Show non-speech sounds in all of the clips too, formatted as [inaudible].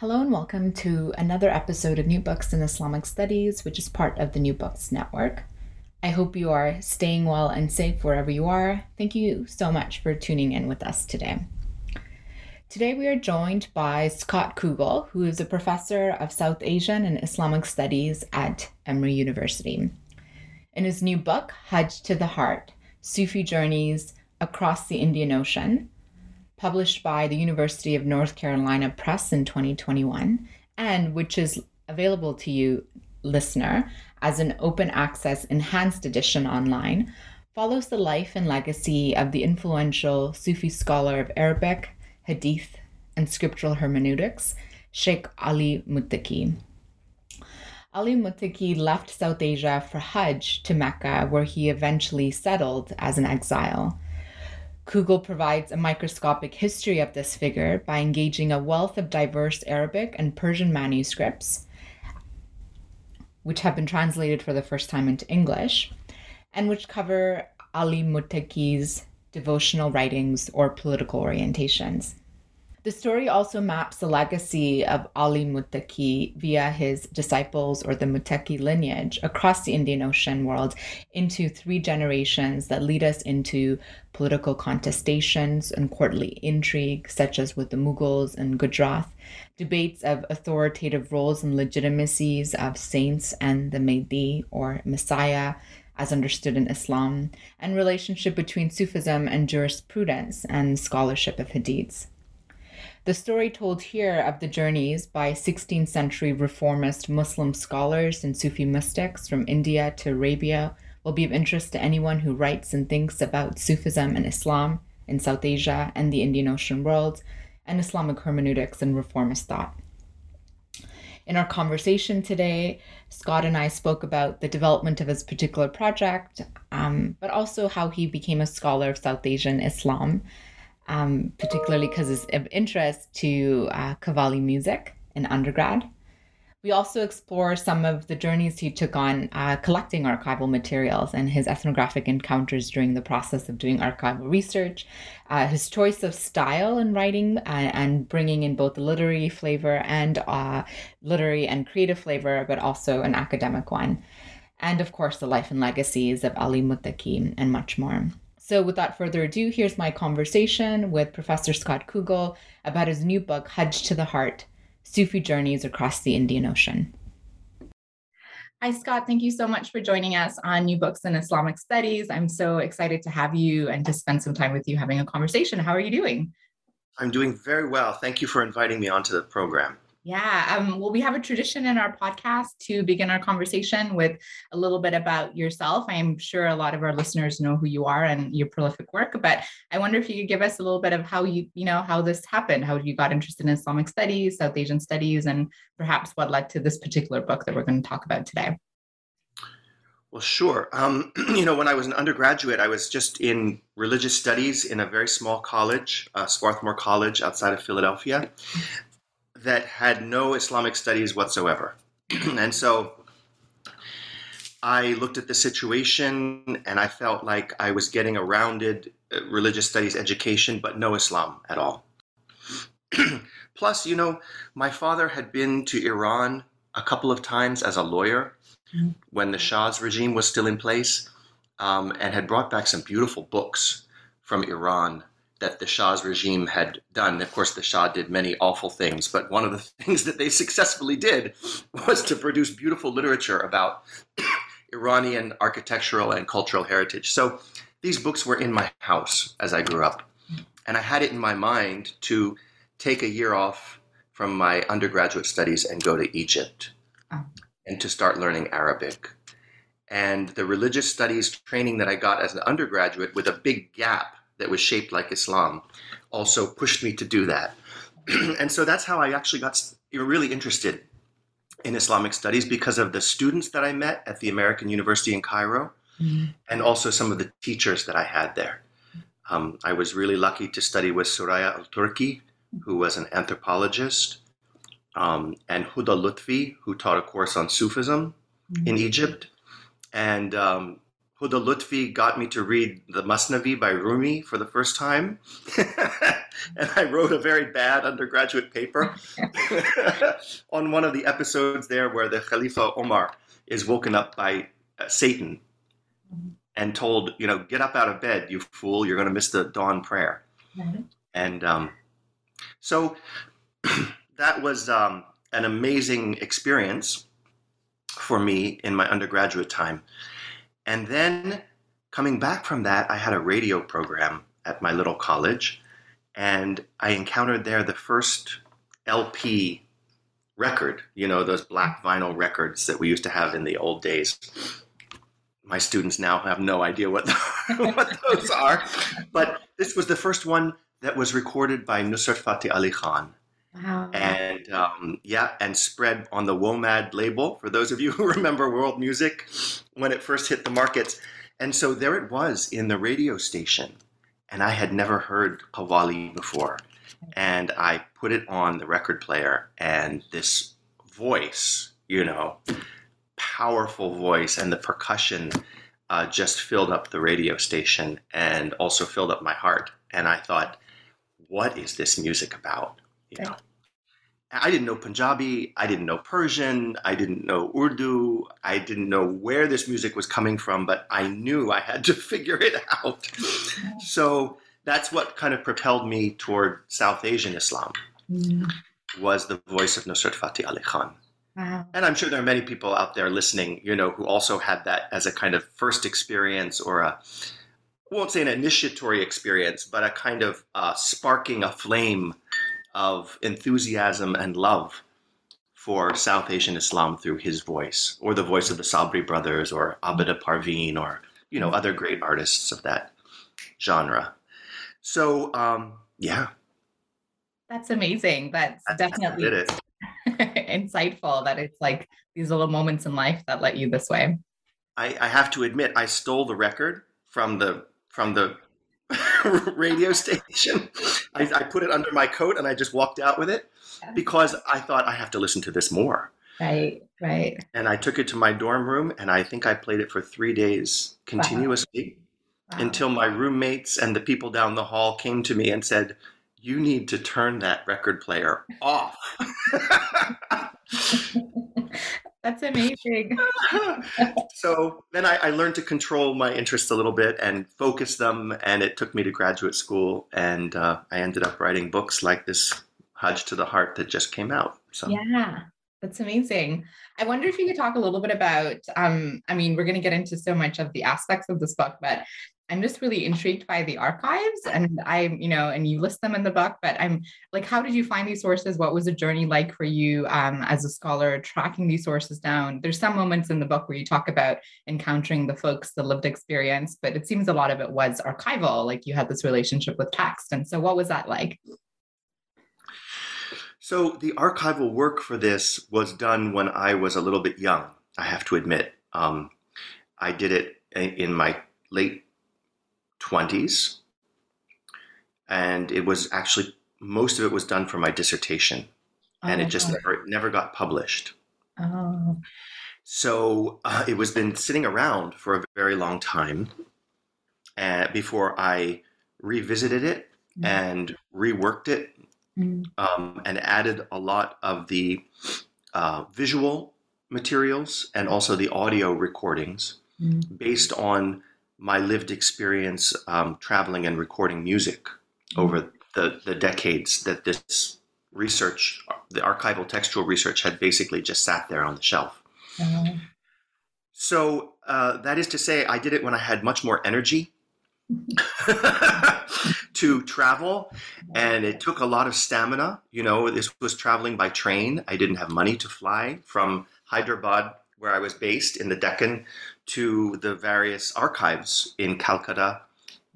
Hello and welcome to another episode of New Books in Islamic Studies, which is part of the New Books Network. I hope you are staying well and safe wherever you are. Thank you so much for tuning in with us today. Today we are joined by Scott Kugle, who is a professor of South Asian and Islamic Studies at Emory University. In his new book, Hajj to the Heart Sufi Journeys Across the Indian Ocean, published by the University of North Carolina Press in 2021, and which is available to you, listener, as an open access enhanced edition online, follows the life and legacy of the influential Sufi scholar of Arabic, Hadith, and scriptural hermeneutics, Sheikh Ali Muttaqi. Ali Muttaqi left South Asia for Hajj to Mecca, where he eventually settled as an exile. Kugle provides a microscopic history of this figure by engaging a wealth of diverse Arabic and Persian manuscripts, which have been translated for the first time into English, and which cover Ali Muttaqi's devotional writings or political orientations. The story also maps the legacy of Ali Muttaqi via his disciples or the Muttaqi lineage across the Indian Ocean world into three generations that lead us into political contestations and courtly intrigue, such as with the Mughals and Gujarat, debates of authoritative roles and legitimacies of saints and the Mahdi or Messiah, as understood in Islam, and relationship between Sufism and jurisprudence and scholarship of hadiths. The story told here of the journeys by 16th century reformist Muslim scholars and Sufi mystics from India to Arabia will be of interest to anyone who writes and thinks about Sufism and Islam in South Asia and the Indian Ocean world, and Islamic hermeneutics and reformist thought. In our conversation today, Scott and I spoke about the development of his particular project, um, but also how he became a scholar of South Asian Islam um, particularly because it's of interest to uh, Qawwali music in undergrad. We also explore some of the journeys he took on uh, collecting archival materials and his ethnographic encounters during the process of doing archival research, uh, his choice of style in writing uh, and bringing in both literary flavor and uh, literary and creative flavor, but also an academic one. And of course, the life and legacies of Ali Muttaqi and much more. So, without further ado, here's my conversation with Professor Scott Kugle about his new book, Hajj to the Heart Sufi Journeys Across the Indian Ocean. Hi, Scott. Thank you so much for joining us on New Books in Islamic Studies. I'm so excited to have you and to spend some time with you having a conversation. How are you doing? I'm doing very well. Thank you for inviting me onto the program. Yeah. Um, well, we have a tradition in our podcast to begin our conversation with a little bit about yourself. I'm sure a lot of our listeners know who you are and your prolific work, but I wonder if you could give us a little bit of how you, you know, how this happened, how you got interested in Islamic studies, South Asian studies, and perhaps what led to this particular book that we're going to talk about today. Well, sure. Um, [clears throat] you know, when I was an undergraduate, I was just in religious studies in a very small college, uh, Swarthmore College outside of Philadelphia that had no Islamic studies whatsoever. [clears throat] and so I looked at the situation and I felt like I was getting a rounded uh, religious studies education, but no Islam at all. [clears throat] Plus, you know, my father had been to Iran a couple of times as a lawyer mm-hmm. when the Shah's regime was still in place um, and had brought back some beautiful books from Iran that the Shah's regime had done. Of course, the Shah did many awful things, but one of the [laughs] things that they successfully did was to produce beautiful literature about [coughs] Iranian architectural and cultural heritage. So these books were in my house as I grew up. And I had it in my mind to take a year off from my undergraduate studies and go to Egypt oh. and to start learning Arabic. And the religious studies training that I got as an undergraduate with a big gap that was shaped like Islam also pushed me to do that. [clears throat] and so that's how I actually got really interested in Islamic studies because of the students that I met at the American University in Cairo mm-hmm. and also some of the teachers that I had there. Um, I was really lucky to study with Soraya Altorki, who was an anthropologist, um, and Huda Lutfi, who taught a course on Sufism mm-hmm. in Egypt. And um, Huda Lutfi got me to read the Masnavi by Rumi for the first time. [laughs] and I wrote a very bad undergraduate paper [laughs] on one of the episodes there where the Khalifa Omar is woken up by uh, Satan and told, you know, get up out of bed, you fool, you're going to miss the dawn prayer. Mm-hmm. And um, so [clears throat] that was um, an amazing experience for me in my undergraduate time. And then coming back from that, I had a radio program at my little college and I encountered there the first LP record, you know, those black vinyl records that we used to have in the old days. My students now have no idea what, the, [laughs] what those are, but this was the first one that was recorded by Nusrat Fateh Ali Khan. Wow. And um, yeah, and spread on the WOMAD label for those of you [laughs] who remember world music when it first hit the markets. And so there it was in the radio station and I had never heard Qawwali before. And I put it on the record player, and this voice, you know, powerful voice, and the percussion uh, just filled up the radio station and also filled up my heart. And I thought, what is this music about? You know, I didn't know Punjabi, I didn't know Persian, I didn't know Urdu, I didn't know where this music was coming from, but I knew I had to [laughs] figure it out. So that's what kind of propelled me toward South Asian Islam. Mm. Was the voice of Nusrat Fateh Ali Khan. Wow. And I'm sure there are many people out there listening, you know, who also had that as a kind of first experience or a, I won't say an initiatory experience, but a kind of uh, sparking a flame of enthusiasm and love for South Asian Islam through his voice, or the voice of the Sabri brothers, or Abida Parveen, or you know other great artists of that genre. So um, yeah, that's amazing. That's, that's definitely [laughs] insightful. That it's like these little moments in life that let you this way. I, I have to admit, I stole the record from the from the [laughs] radio station. I, I, put it under my coat and I just walked out with it because I thought I have to listen to this more. Right, right. And I took it to my dorm room and I think I played it for three days continuously wow. Wow. until my roommates and the people down the hall came to me and said, You need to turn that record player off. [laughs] That's amazing. [laughs] so then I, I, learned to control my interests a little bit and focus them, and it took me to graduate school, and uh, I ended up writing books like this Hajj to the Heart that just came out. So yeah, that's amazing. I wonder if you could talk a little bit about. Um, I mean, we're going to get into so much of the aspects of this book, but I'm just really intrigued by the archives and I'm, you know, and you list them in the book, but I'm like, how did you find these sources? What was the journey like for you um, as a scholar tracking these sources down? There's some moments in the book where you talk about encountering the folks, the lived experience, but it seems a lot of it was archival, like you had this relationship with text. And so what was that like? So the archival work for this was done when I was a little bit young, I have to admit. Um, I did it in my late 20s. And it was actually, most of it was done for my dissertation. Oh, and it just never, never got published. Oh. So uh, it was been sitting around for a very long time uh, before I revisited it mm. and reworked it mm. um, and added a lot of the uh, visual materials and also the audio recordings mm. based on my lived experience um, traveling and recording music over the, the decades that this research, the archival textual research, had basically just sat there on the shelf. Mm-hmm. So uh, that is to say, I did it when I had much more energy [laughs] to travel, and it took a lot of stamina. You know, this was traveling by train. I didn't have money to fly from Hyderabad, where I was based in the Deccan, to the various archives in Calcutta,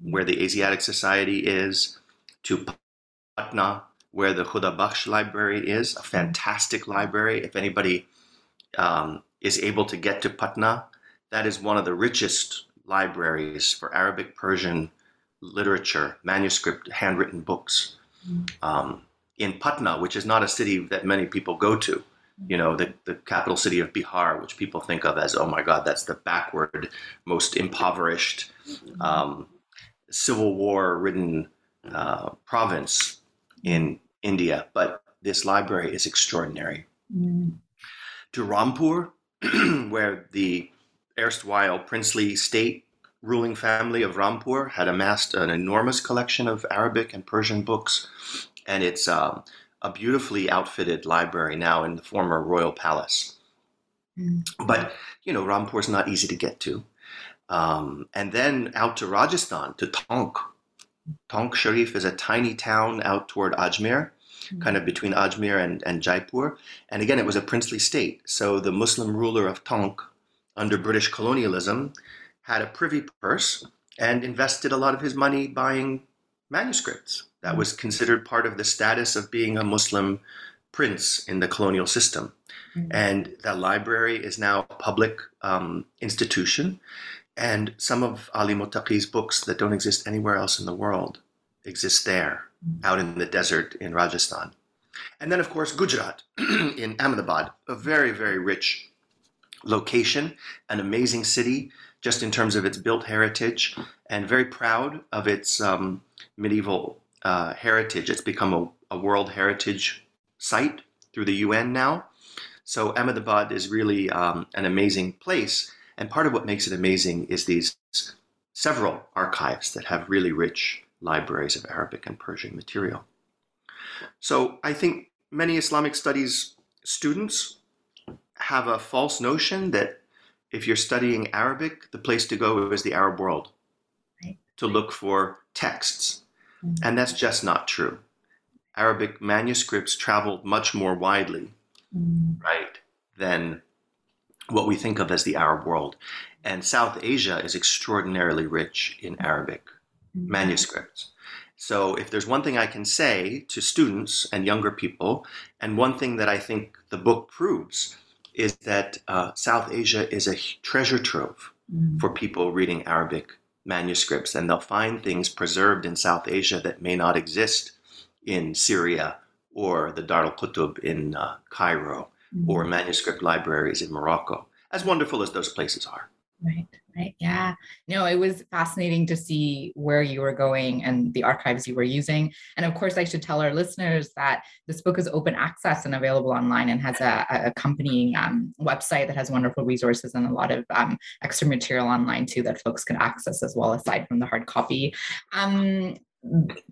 where the Asiatic Society is, to Patna, where the Khuda Bakhsh Library is, a fantastic library. If anybody um, is able to get to Patna, that is one of the richest libraries for Arabic, Persian literature, manuscript, handwritten books. Um, in Patna, which is not a city that many people go to, you know, the, the capital city of Bihar, which people think of as, oh my God, that's the backward, most impoverished, um, civil war ridden uh, province in India. But this library is extraordinary. Mm. To Rampur, [clears throat] where the erstwhile princely state ruling family of Rampur had amassed an enormous collection of Arabic and Persian books, and it's um, a beautifully outfitted library now in the former royal palace. Mm. But you know, Rampur is not easy to get to. Um, and then out to Rajasthan, to Tonk. Tonk Sharif is a tiny town out toward Ajmer, kind of between Ajmer and, and Jaipur. And again, it was a princely state. So the Muslim ruler of Tonk, under British colonialism, had a privy purse and invested a lot of his money buying manuscripts. That was considered part of the status of being a Muslim prince in the colonial system. Mm. And that library is now a public um, institution. And some of Ali Muttaqi's books that don't exist anywhere else in the world exist there, out in the desert in Rajasthan. And then, of course, Gujarat [clears throat] in Ahmedabad, a very, very rich location, an amazing city, just in terms of its built heritage, and very proud of its um, medieval uh, heritage. It's become a, a World Heritage Site through the UN now. So Ahmedabad is really um, an amazing place, and part of what makes it amazing is these several archives that have really rich libraries of Arabic and Persian material. So I think many Islamic studies students have a false notion that if you're studying Arabic, the place to go is the Arab world Right. to look for texts. Mhm. And that's just not true. Arabic manuscripts traveled much more widely Mm. right, than what we think of as the Arab world. And South Asia is extraordinarily rich in Arabic Mm. manuscripts. So, if there's one thing I can say to students and younger people, and one thing that I think the book proves, is that uh, South Asia is a treasure trove Mm. for people reading Arabic manuscripts, and they'll find things preserved in South Asia that may not exist in Syria or the Dar al Kutub in uh, Cairo Mm. or manuscript libraries in Morocco, as wonderful as those places are. Right, right. Yeah. No, it was fascinating to see where you were going and the archives you were using. And of course, I should tell our listeners that this book is open access and available online and has a, a accompanying um, website that has wonderful resources and a lot of um, extra material online too that folks can access as well, aside from the hard copy. Um,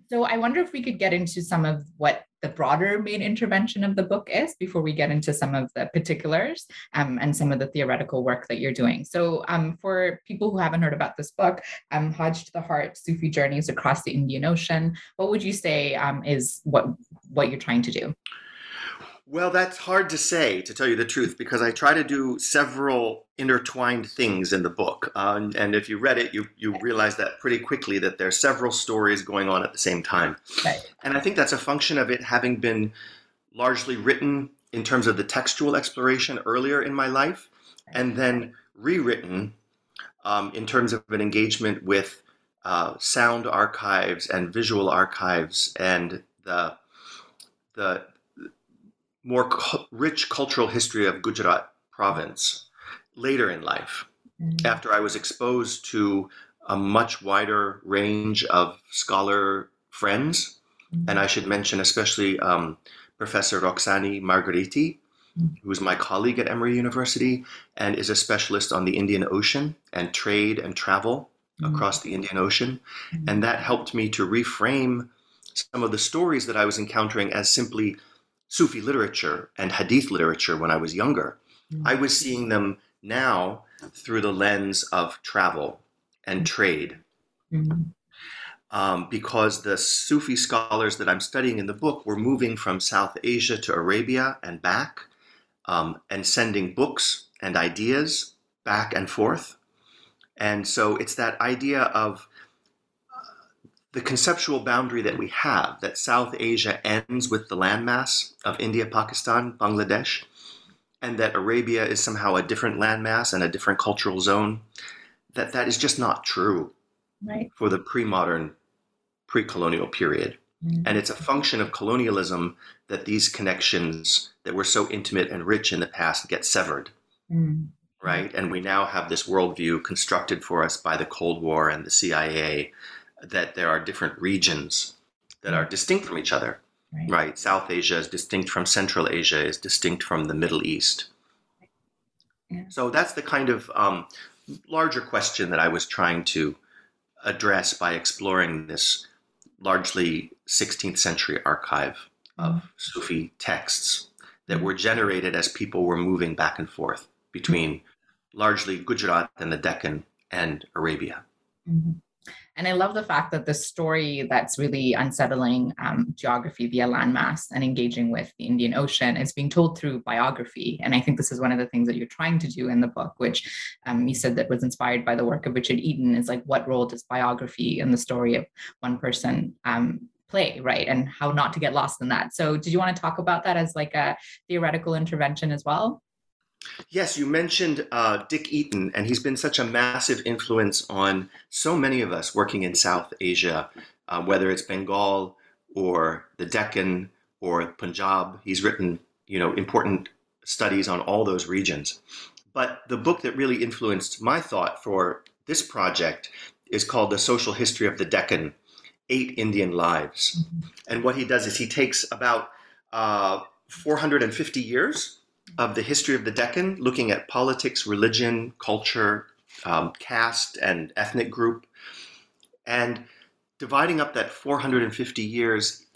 so I wonder if we could get into some of what the broader main intervention of the book is before we get into some of the particulars um, and some of the theoretical work that you're doing. So um, for people who haven't heard about this book, um, Hajj to the Heart, Sufi Journeys Across the Indian Ocean, what would you say um, is what, what you're trying to do? Well, that's hard to say, to tell you the truth, because I try to do several intertwined things in the book. Uh, and, and if you read it, you, you realize that pretty quickly that there are several stories going on at the same time. Right. And I think that's a function of it having been largely written in terms of the textual exploration earlier in my life, and then rewritten um, in terms of an engagement with uh, sound archives and visual archives and the the more cu- rich cultural history of Gujarat province later in life Mm. after I was exposed to a much wider range of scholar friends. And I should mention especially um, Professor Roxani Margariti, Mm. who is my colleague at Emory University and is a specialist on the Indian Ocean and trade and travel Mm. across the Indian Ocean. Mm. And that helped me to reframe some of the stories that I was encountering as simply Sufi literature and Hadith literature when I was younger. Mm. I was seeing them now through the lens of travel and trade Mm. um, because the Sufi scholars that I'm studying in the book were moving from South Asia to Arabia and back, um, and sending books and ideas back and forth. And so it's that idea of the conceptual boundary that we have that South Asia ends with the landmass of India, Pakistan, Bangladesh, and that Arabia is somehow a different landmass and a different cultural zone, that that is just not true Right. for the pre-modern, pre-colonial period. Mm. And it's a function of colonialism that these connections that were so intimate and rich in the past get severed, Mm. right? And we now have this worldview constructed for us by the Cold War and the CIA that there are different regions that are distinct from each other, Right. right? South Asia is distinct from Central Asia, is distinct from the Middle East. Yeah. So that's the kind of um, larger question that I was trying to address by exploring this largely 16th century archive of Sufi texts that were generated as people were moving back and forth between largely Gujarat and the Deccan and Arabia. Mhm. And I love the fact that the story that's really unsettling um, geography via landmass and engaging with the Indian Ocean is being told through biography. And I think this is one of the things that you're trying to do in the book, which um, you said that was inspired by the work of Richard Eaton, is like what role does biography in the story of one person um, play, right? And how not to get lost in that. So, did you want to talk about that as like a theoretical intervention as well? Yes, you mentioned uh, Dick Eaton, and he's been such a massive influence on so many of us working in South Asia, uh, whether it's Bengal or the Deccan or Punjab. He's written, you know, important studies on all those regions. But the book that really influenced my thought for this project is called The Social History of the Deccan Eight Indian Lives. And what he does is he takes about uh, 450 years of the history of the Deccan, looking at politics, religion, culture, um, caste, and ethnic group, and dividing up that 450 years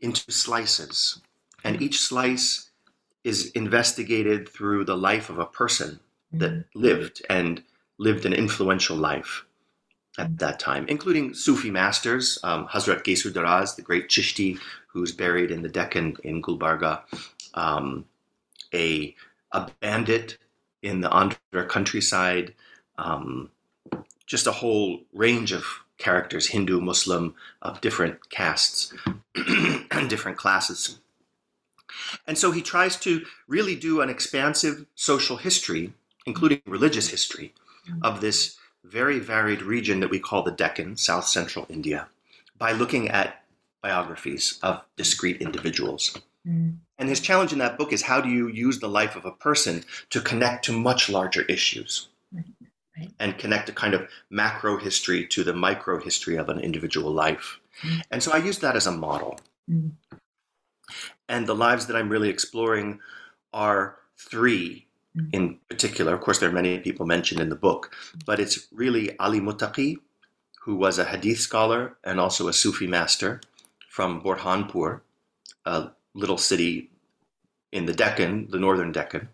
into slices. And each slice is investigated through the life of a person that lived and lived an influential life at that time, including Sufi masters, um, Hazrat Gesu Daraz, the great Chishti, who's buried in the Deccan in Gulbarga, um, a, a bandit in the Andhra countryside, um, just a whole range of characters, Hindu, Muslim, of different castes [clears throat] and different classes. And so he tries to really do an expansive social history, including religious history, of this very varied region that we call the Deccan, south central India, by looking at biographies of discrete individuals. Mm. And his challenge in that book is how do you use the life of a person to connect to much larger issues Right, right. and connect a kind of macro history to the micro history of an individual life. Mm. And so I use that as a model. Mm. And the lives that I'm really exploring are three in particular. Of course, there are many people mentioned in the book, but it's really Ali Muttaqi, who was a hadith scholar and also a Sufi master from Burhanpur, a little city in the Deccan, the northern Deccan,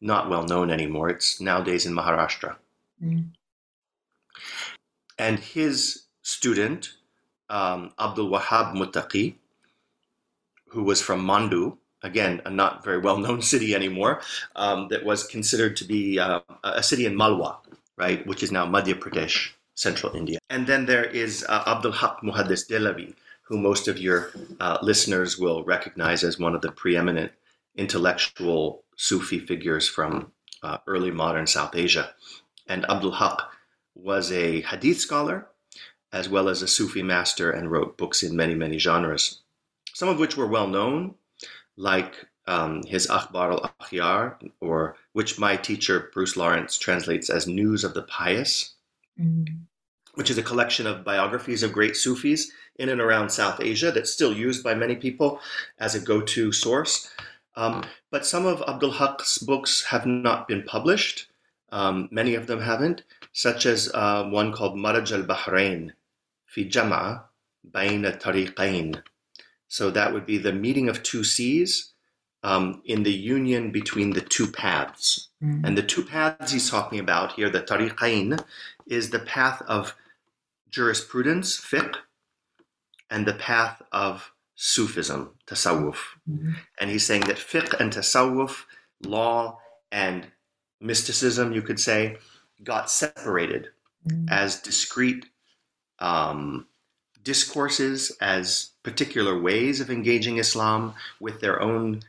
not well known anymore. It's nowadays in Maharashtra. Mm. And his student, um, Abdul Wahab Muttaqi, who was from Mandu, again, a not very well known [laughs] city anymore, um, that was considered to be uh, a city in Malwa, right, which is now Madhya Pradesh, central India. And then there is uh, Abdul Haq Muhaddis Dehlavi, who most of your uh, listeners will recognize as one of the preeminent intellectual Sufi figures from uh, early modern South Asia. And Abdul Haq was a hadith scholar as well as a Sufi master and wrote books in many, many genres, some of which were well known, like um, his Akhbar al Akhyar, or which my teacher Bruce Lawrence translates as News of the Pious, Mm. which is a collection of biographies of great Sufis in and around South Asia that's still used by many people as a go to source. Um, but some of Abdul Haq's books have not been published. Um, many of them haven't, such as uh, one called Maraj al Bahrain, fi Jama, Bain Tariqain. So that would be the meeting of two seas um, in the union between the two paths. Mm. And the two paths he's talking about here, the tariqain, is the path of jurisprudence, fiqh, and the path of Sufism, tasawwuf. Mhm. And he's saying that fiqh and tasawwuf, law and mysticism, you could say, got separated Mm. as discrete um, discourses as particular ways of engaging Islam with their own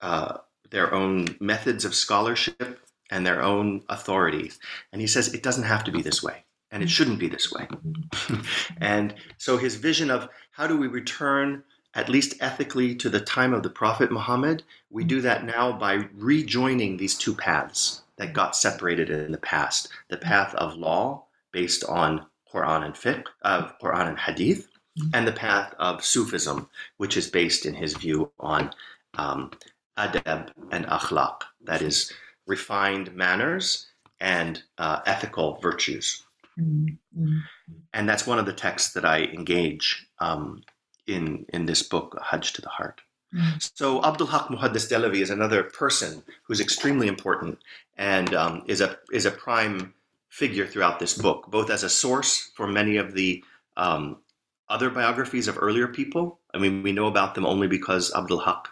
uh, their own methods of scholarship and their own authorities. And he says it doesn't have to be this way, and it shouldn't be this way. [laughs] and so his vision of how do we return, at least ethically, to the time of the Prophet Muhammad, we do that now by rejoining these two paths that got separated in the past the path of law based on Quran and fiqh, of uh, Quran and hadith, and the path of Sufism, which is based in his view on um, adab and akhlaq, that is, refined manners and uh, ethical virtues. Mm-hmm. And that's one of the texts that I engage um, in, in this book, Hajj to the Heart. Mm-hmm. So Abdul Haq Muhaddis Dehlavi is another person who's extremely important and um, is a is a prime figure throughout this book, both as a source for many of the um, other biographies of earlier people. I mean, we know about them only because Abdul Haq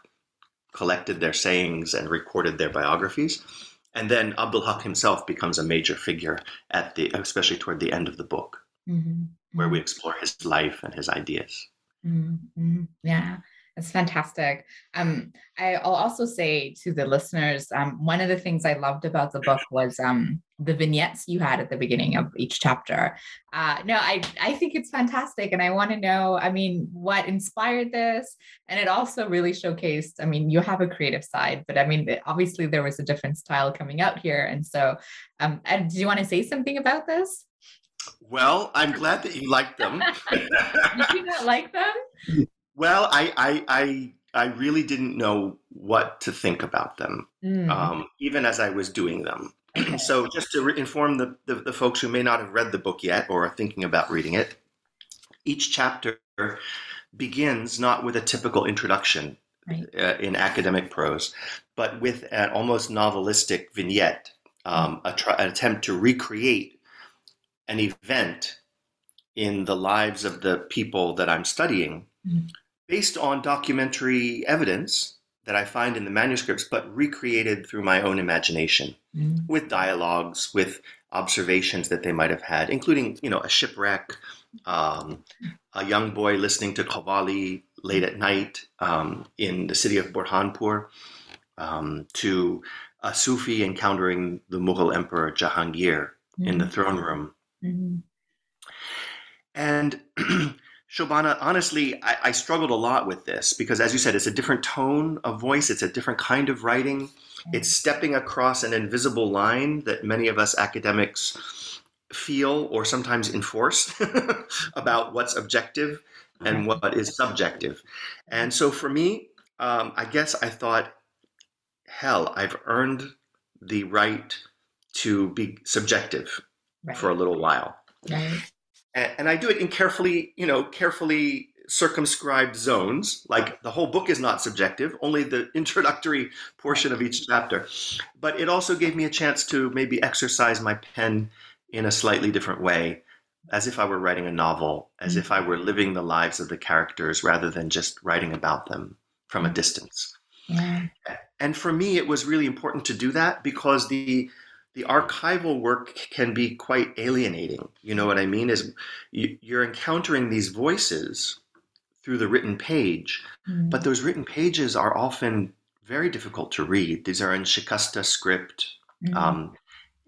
collected their sayings and recorded their biographies. And then Abdul Haq himself becomes a major figure at the, especially toward the end of the book, mm-hmm. where we mm-hmm. explore his life and his ideas. Mm-hmm. Yeah. That's fantastic. Um, I'll also say to the listeners, um, one of the things I loved about the book was um, the vignettes you had at the beginning of each chapter. Uh, no, I, I think it's fantastic. And I want to know, I mean, what inspired this? And it also really showcased, I mean, you have a creative side, but I mean, obviously there was a different style coming out here. And so, um, and do you want to say something about this? Well, I'm glad that you liked them. Did [laughs] you not like them? Well, I, I, I, I really didn't know what to think about them, mm. um, even as I was doing them. so, just to re- inform the, the, the, folks who may not have read the book yet or are thinking about reading it, each chapter begins not with a typical introduction right. uh, in academic prose, but with an almost novelistic vignette, um, a try, an attempt to recreate an event in the lives of the people that I'm studying. Mm based on documentary evidence that I find in the manuscripts, but recreated through my own imagination mm. with dialogues, with observations that they might have had, including, you know, a shipwreck, um, a young boy listening to Qawwali late at night um, in the city of Burhanpur, um, to a Sufi encountering the Mughal emperor Jahangir mm. in the mm. throne room. Mm. And [clears throat] Shobhana, honestly, I, I, struggled a lot with this because, as you said, it's a different tone of voice, it's a different kind of writing. It's stepping across an invisible line that many of us academics feel or sometimes enforce [laughs] about what's objective and what is subjective. And so for me, um, I guess I thought, hell, I've earned the right to be subjective right. for a little while. Right and I do it in carefully, you know, carefully circumscribed zones. Like the whole book is not subjective, only the [laughs] introductory portion of each chapter. But it also gave me a chance to maybe exercise my pen in a slightly different way, as if I were writing a novel, as if I were living the lives of the characters rather than just writing about them from a distance. Yeah. And for me, it was really important to do that because the the archival work can be quite alienating. You know what I mean? Is you're encountering these voices through the written page, mm. but those written pages are often very difficult to read. These are in Shikasta script, mm. um,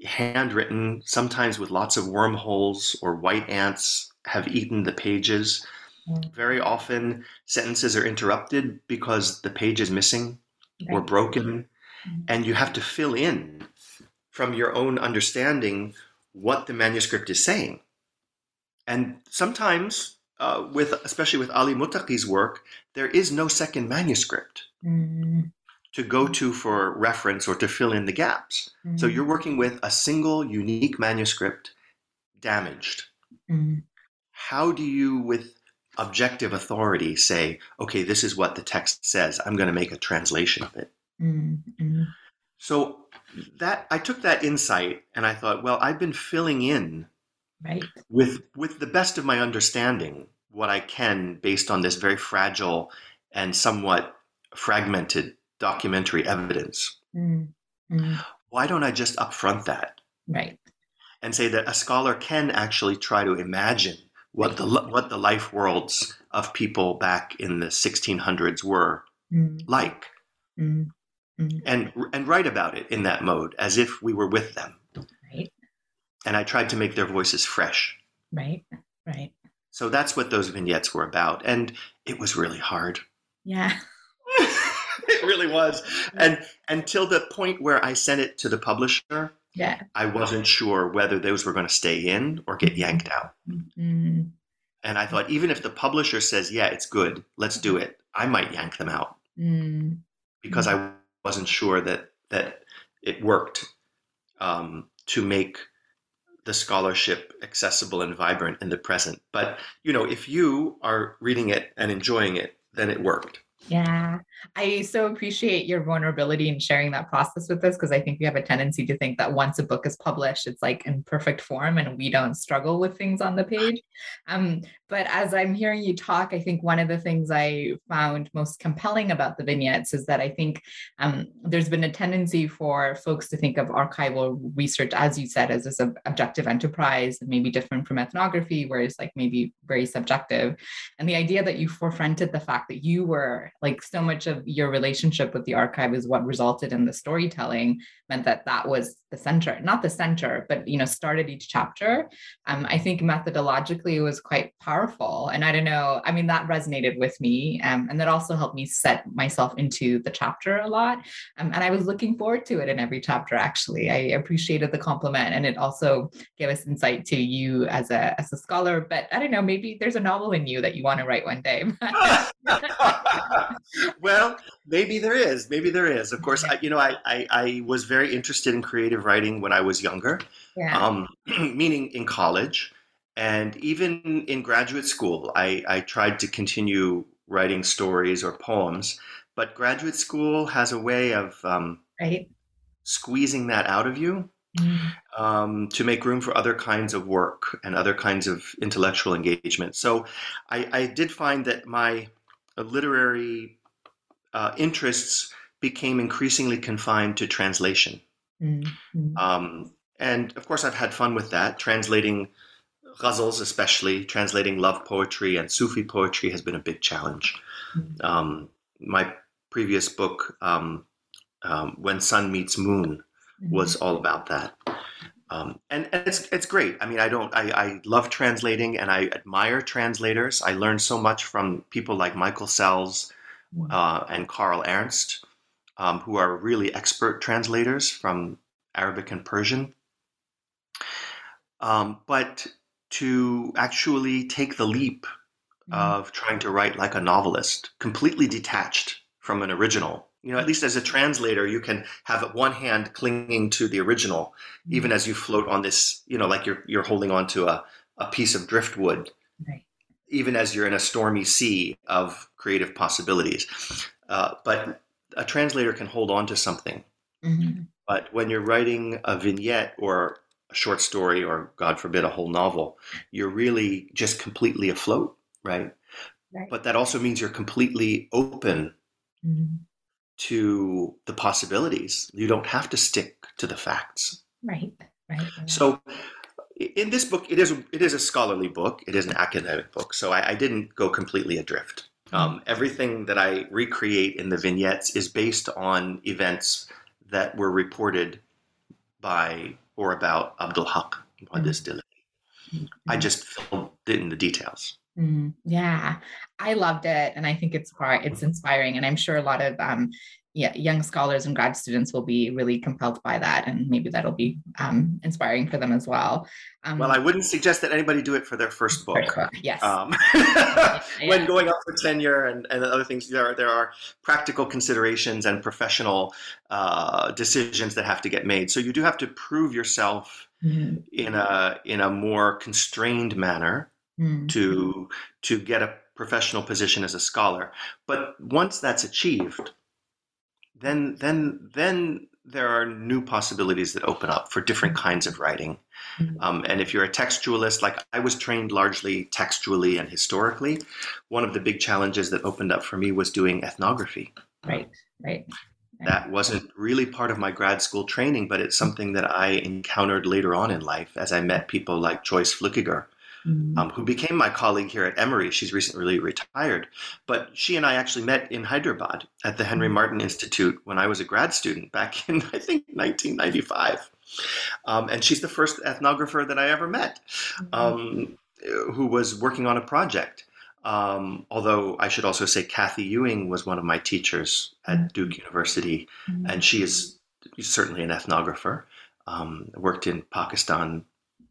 handwritten, sometimes with lots of wormholes or white ants have eaten the pages. Mm. Very often, sentences are interrupted because the page is missing right. or broken, and you have to fill in from your own understanding what the manuscript is saying. And sometimes, uh, with especially with Ali Muttaqi's work, there is no second manuscript mm. to go to for reference or to fill in the gaps. Mm. So you're working with a single unique manuscript damaged. Mm. How do you, with objective authority, say, okay, this is what the text says, I'm going to make a translation of it? Mm-hmm. So that I took that insight and I thought, well, I've been filling in right. with with the best of my understanding what I can based on this very fragile and somewhat fragmented documentary evidence. Mm. Mm. Why don't I just upfront that? Right. And say that a scholar can actually try to imagine what the what the life worlds of people back in the 1600s were Mm, like, mm, mm. and and write about it in that mode as if we were with them. Right, And I tried to make their voices fresh. right, right. So that's what those vignettes were about, and it was really hard. Yeah. [laughs] it really was, and until the point where I sent it to the publisher, Yeah. I wasn't sure whether those were going to stay in or get yanked out. Mm, And I thought, even if the publisher says, yeah, it's good, let's do it, I might yank them out mm, because I wasn't sure that, that it worked um, to make the scholarship accessible and vibrant in the present. But, you know, if you are reading it and enjoying it, then it worked. Yeah. I so appreciate your vulnerability in sharing that process with us because I think we have a tendency to think that once a book is published, it's like in perfect form and we don't struggle with things on the page. Um, but as I'm hearing you talk, I think one of the things I found most compelling about the vignettes is that I think um, there's been a tendency for folks to think of archival research, as you said, as this objective enterprise, maybe different from ethnography, where it's like maybe very subjective. And the idea that you forefronted the fact that you were like so much of your relationship with the archive is what resulted in the storytelling meant that that was the center, not the center, but you know, started each chapter. Um, I think methodologically it was quite powerful. And I don't know, I mean, that resonated with me. Um, and that also helped me set myself into the chapter a lot. Um, and I was looking forward to it in every chapter, actually. I appreciated the compliment. And it also gave us insight to you as a, as a scholar. But I don't know, maybe there's a novel in you that you want to write one day. [laughs] well, maybe there is. Maybe there is. Of course, I, you know, I, I, I was very interested in creative writing when I was younger, yeah. um, [clears throat] meaning in college. And even in graduate school, I, I tried to continue writing stories or poems. But graduate school has a way of um, right. squeezing that out of you Mm, um, to make room for other kinds of work and other kinds of intellectual engagement. So I, I did find that my uh, literary uh, interests became increasingly confined to translation. mm, mm. Um, and of course, I've had fun with that. Translating ghazals, especially translating love poetry and Sufi poetry, has been a big challenge. Um, my previous book, um, um, When Sun Meets Moon, was all about that. Um, and, and it's it's great. I mean, I don't. I, I love translating, and I admire translators. I learned so much from people like Michael Sells uh, and Carl Ernst, um, who are really expert translators from Arabic and Persian. Um, but to actually take the leap Mm. of trying to write like a novelist, completely detached from an original. You know, at least as a translator, you can have one hand clinging to the original, even as you float on this, you know, like you're you're holding on to a, a piece of driftwood, Right. even as you're in a stormy sea of creative possibilities. Uh, but a translator can hold on to something. Mhm. But when you're writing a vignette or a short story, or God forbid, a whole novel, you're really just completely afloat, right? Right. But that also means you're completely open Mhm. to the possibilities. You don't have to stick to the facts. Right. Right. right. So, in this book, it is it is a scholarly book. It is an academic book. So I, I didn't go completely adrift. Um, everything that I recreate in the vignettes is based on events that were reported by or about Abdul Haq Muhaddis Dehlavi. I just filled it in the details. Mm, yeah, I loved it, and I think it's quite it's inspiring, and I'm sure a lot of um, yeah, young scholars and grad students will be really compelled by that, and maybe that'll be um, inspiring for them as well. Um, Well, I wouldn't suggest that anybody do it for their first book. first book, yes, Um, [laughs] Yeah. [laughs] when going up for tenure and, and other things, there are, there are practical considerations and professional uh, decisions that have to get made. So you do have to prove yourself Mhm. in a in a more constrained manner Mm, to to get a professional position as a scholar. But once that's achieved, then then then there are new possibilities that open up for different kinds of writing. Mhm. Um, and if you're a textualist, like I was trained largely textually and historically, one of the big challenges that opened up for me was doing ethnography. right, right, That wasn't really part of my grad school training, but it's something that I encountered later on in life as I met people like Joyce Flueckiger, mm-hmm. um, who became my colleague here at Emory. She's recently retired. But she and I actually met in Hyderabad at the Henry mm-hmm. Institute when I was a grad student back [laughs] in, I think, 1995. Um, and she's the first ethnographer that I ever met mm-hmm. um, who was working on a project. Um, although I should also say Kathy Ewing was one of my teachers at mm-hmm. Duke University, mm-hmm. and she is certainly an ethnographer. Um, worked in Pakistan,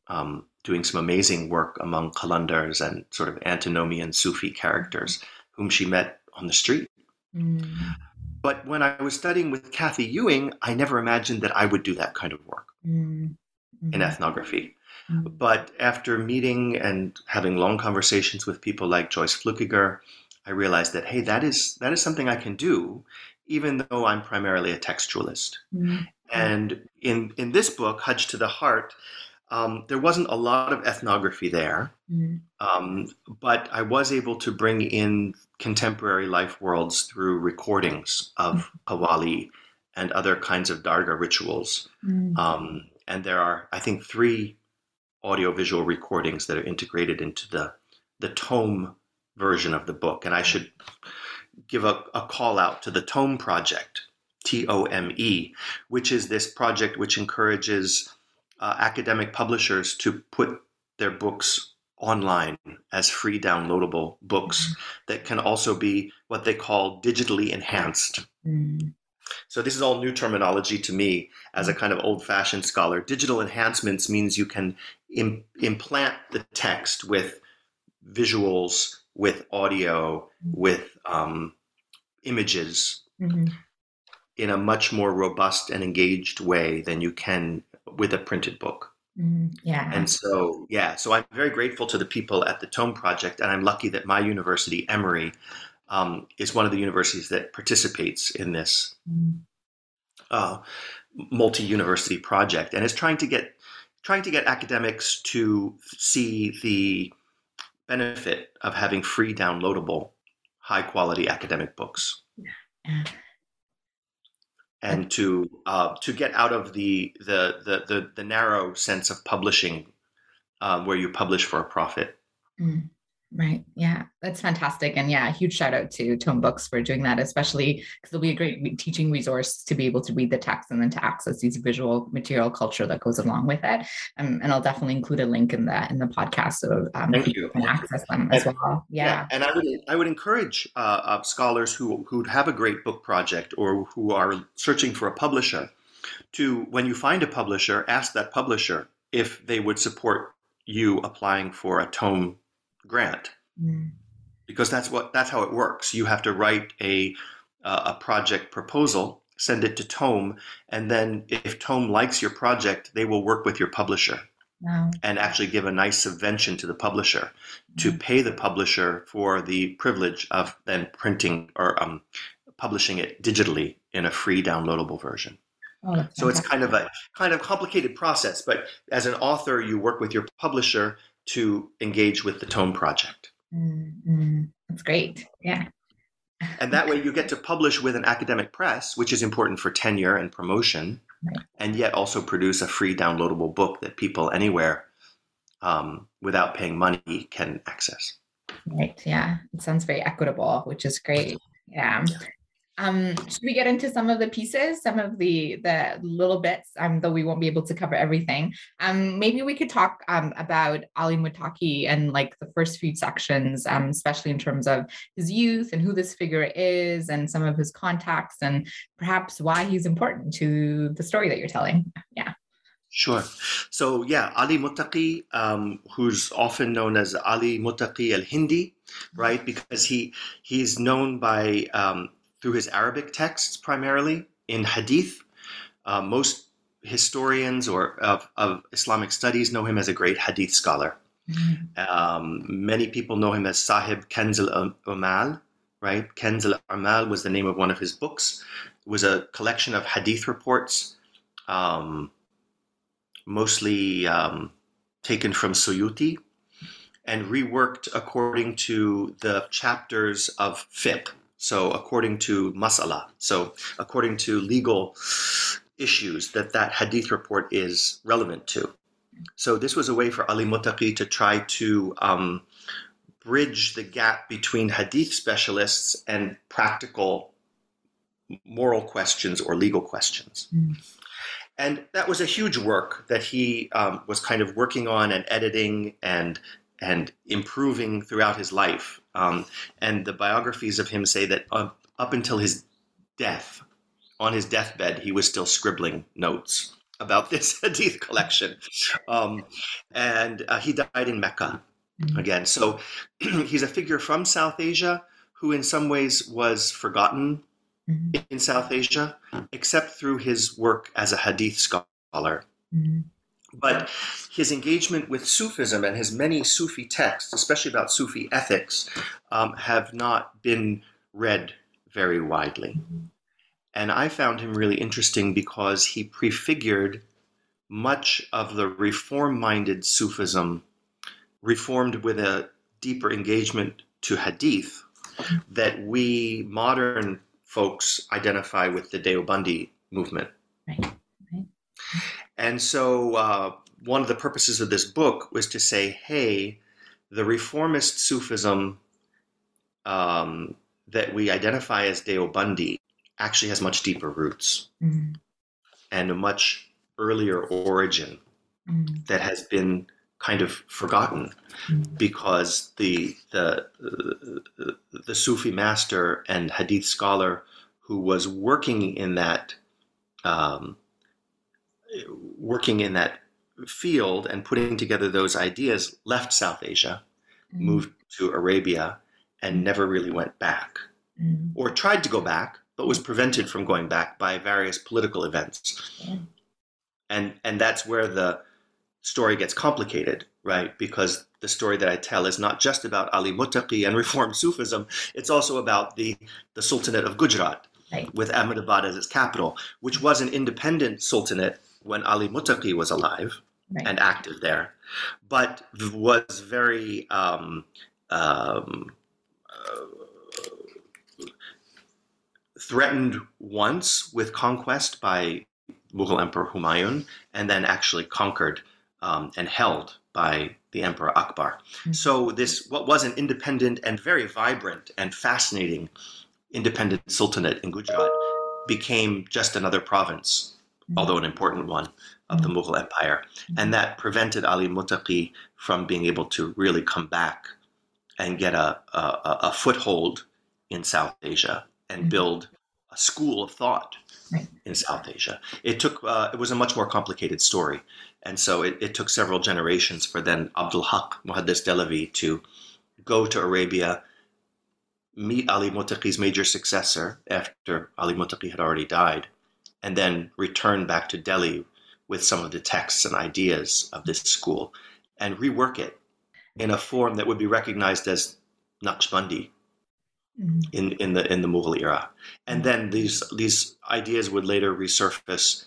um, doing some amazing work among Qalandars and sort of antinomian Sufi characters, whom she met on the street. Mm. But when I was studying with Kathy Ewing, I never imagined that I would do that kind of work mm. mm-hmm. in ethnography. Mm-hmm. But after meeting and having long conversations with people like Joyce Flueckiger, I realized that hey, that is that is something I can do, even though I'm primarily a textualist. Mm-hmm. And in in this book, Hajj to the Heart, um, there wasn't a lot of ethnography there, mm-hmm. um, but I was able to bring in contemporary life worlds through recordings of Qawwali and other kinds of Dargah rituals. Mm-hmm. Um, and there are, I think, three audiovisual recordings that are integrated into the the tome version of the book. And I should give a, a call out to the Tome Project, T O M E, which is this project which encourages uh, academic publishers to put their books online as free downloadable books mm-hmm. that can also be what they call digitally enhanced. Mm. So this is all new terminology to me as a kind of old-fashioned scholar. Digital enhancements means you can Im- implant the text with visuals, with audio, with um, images mm-hmm. in a much more robust and engaged way than you can with a printed book. Mm, yeah. And so, yeah, so I'm very grateful to the people at the Tome Project, and I'm lucky that my university, Emory, um, is one of the universities that participates in this mm. uh, multi-university project, and is trying to get trying to get academics to see the benefit of having free downloadable high quality academic books yeah. And to uh, to get out of the, the the, the the narrow sense of publishing uh, where you publish for a profit mm. Right. Yeah. That's fantastic. And yeah, huge shout out to Tome Books for doing that, especially because it'll be a great teaching resource to be able to read the text and then to access these visual material culture that goes along with it. Um, and I'll definitely include a link in the in the podcast so um, Thank you. can access them as well. Yeah. yeah. And I would I would encourage uh, uh, scholars who who have a great book project or who are searching for a publisher to when you find a publisher, ask that publisher if they would support you applying for a tome grant mm. because that's what that's how it works. You have to write a uh, a project proposal, send it to Tome, and then if Tome likes your project, they will work with your publisher. Wow. And actually give a nice subvention to the publisher mm. to pay the publisher for the privilege of then printing or um, publishing it digitally in a free downloadable version. Oh, so it's kind of a kind of complicated process, but as an author, you work with your publisher to engage with the Tome Project. Mm-hmm. That's great. Yeah. [laughs] and that way you get to publish with an academic press, which is important for tenure and promotion, right. and yet also produce a free downloadable book that people anywhere um, without paying money can access. Right. Yeah. It sounds very equitable, which is great. Yeah. Um, should we get into some of the pieces, some of the the little bits, um, though we won't be able to cover everything. Um, maybe we could talk um, about Ali Muttaqi and like the first few sections, um, especially in terms of his youth and who this figure is and some of his contacts and perhaps why he's important to the story that you're telling. Yeah. Sure. So yeah, Ali Muttaqi, um, who's often known as Ali Muttaqi al-Hindi, right? Because he he's known by um, through his Arabic texts primarily in Hadith. Uh, most historians or of, of, Islamic studies know him as a great Hadith scholar. Mm-hmm. Um, many people know him as Sahib Kanz al-Amal, right? Kanz al-Amal was the name of one of his books. It was a collection of Hadith reports, um, mostly um, taken from Suyuti and reworked according to the chapters of fiqh, so according to masala, so according to legal issues that that hadith report is relevant to. So this was a way for Ali Muttaqi to try to um, bridge the gap between hadith specialists and practical moral questions or legal questions. Mm. And that was a huge work that he um, was kind of working on and editing and and improving throughout his life. Um, and the biographies of him say that uh, up until his death, on his deathbed, he was still scribbling notes about [laughs] this hadith collection. Um, and uh, he died in Mecca Mhm. again. So [clears throat] he's a figure from South Asia who, in some ways, was forgotten Mhm. in South Asia, except through his work as a hadith scholar. Mhm. But his engagement with Sufism and his many Sufi texts, especially about Sufi ethics, um, have not been read very widely. And I found him really interesting because he prefigured much of the reform minded Sufism, reformed with a deeper engagement to hadith, that we modern folks identify with the Deobandi movement. Right, right. And so, uh, one of the purposes of this book was to say, hey, the reformist Sufism um, that we identify as Deobandi actually has much deeper roots Mhm. and a much earlier origin Mhm. that has been kind of forgotten Mhm. because the the uh, the Sufi master and Hadith scholar who was working in that um, working in that field and putting together those ideas left South Asia, Mhm. moved to Arabia, and never really went back, Mhm. or tried to go back, but was prevented from going back by various political events. Yeah. And and that's where the story gets complicated, right? Because the story that I tell is not just about Ali Muttaqi and reform Sufism, it's also about the, the Sultanate of Gujarat Right. with Ahmedabad as its capital, which was an independent sultanate when Ali Muttaqi was alive Right. and active there, but was very um, um, uh, threatened once with conquest by Mughal Emperor Humayun, and then actually conquered um, and held by the Emperor Akbar. Mhm. So this what was an independent and very vibrant and fascinating independent sultanate in Gujarat became just another province. Although an important one of the Mughal Empire, and that prevented Ali Muttaqi from being able to really come back and get a, a, a foothold in South Asia and Mhm. build a school of thought in South Asia. It took uh, it was a much more complicated story, and so it, it took several generations for then Abdul Haq Muhaddis Dehlavi to go to Arabia, meet Ali Muttaqi's major successor after Ali Muttaqi had already died, and then return back to Delhi with some of the texts and ideas of this school and rework it in a form that would be recognized as Naqshbandi Mhm. in, in the in the Mughal era, and then these these ideas would later resurface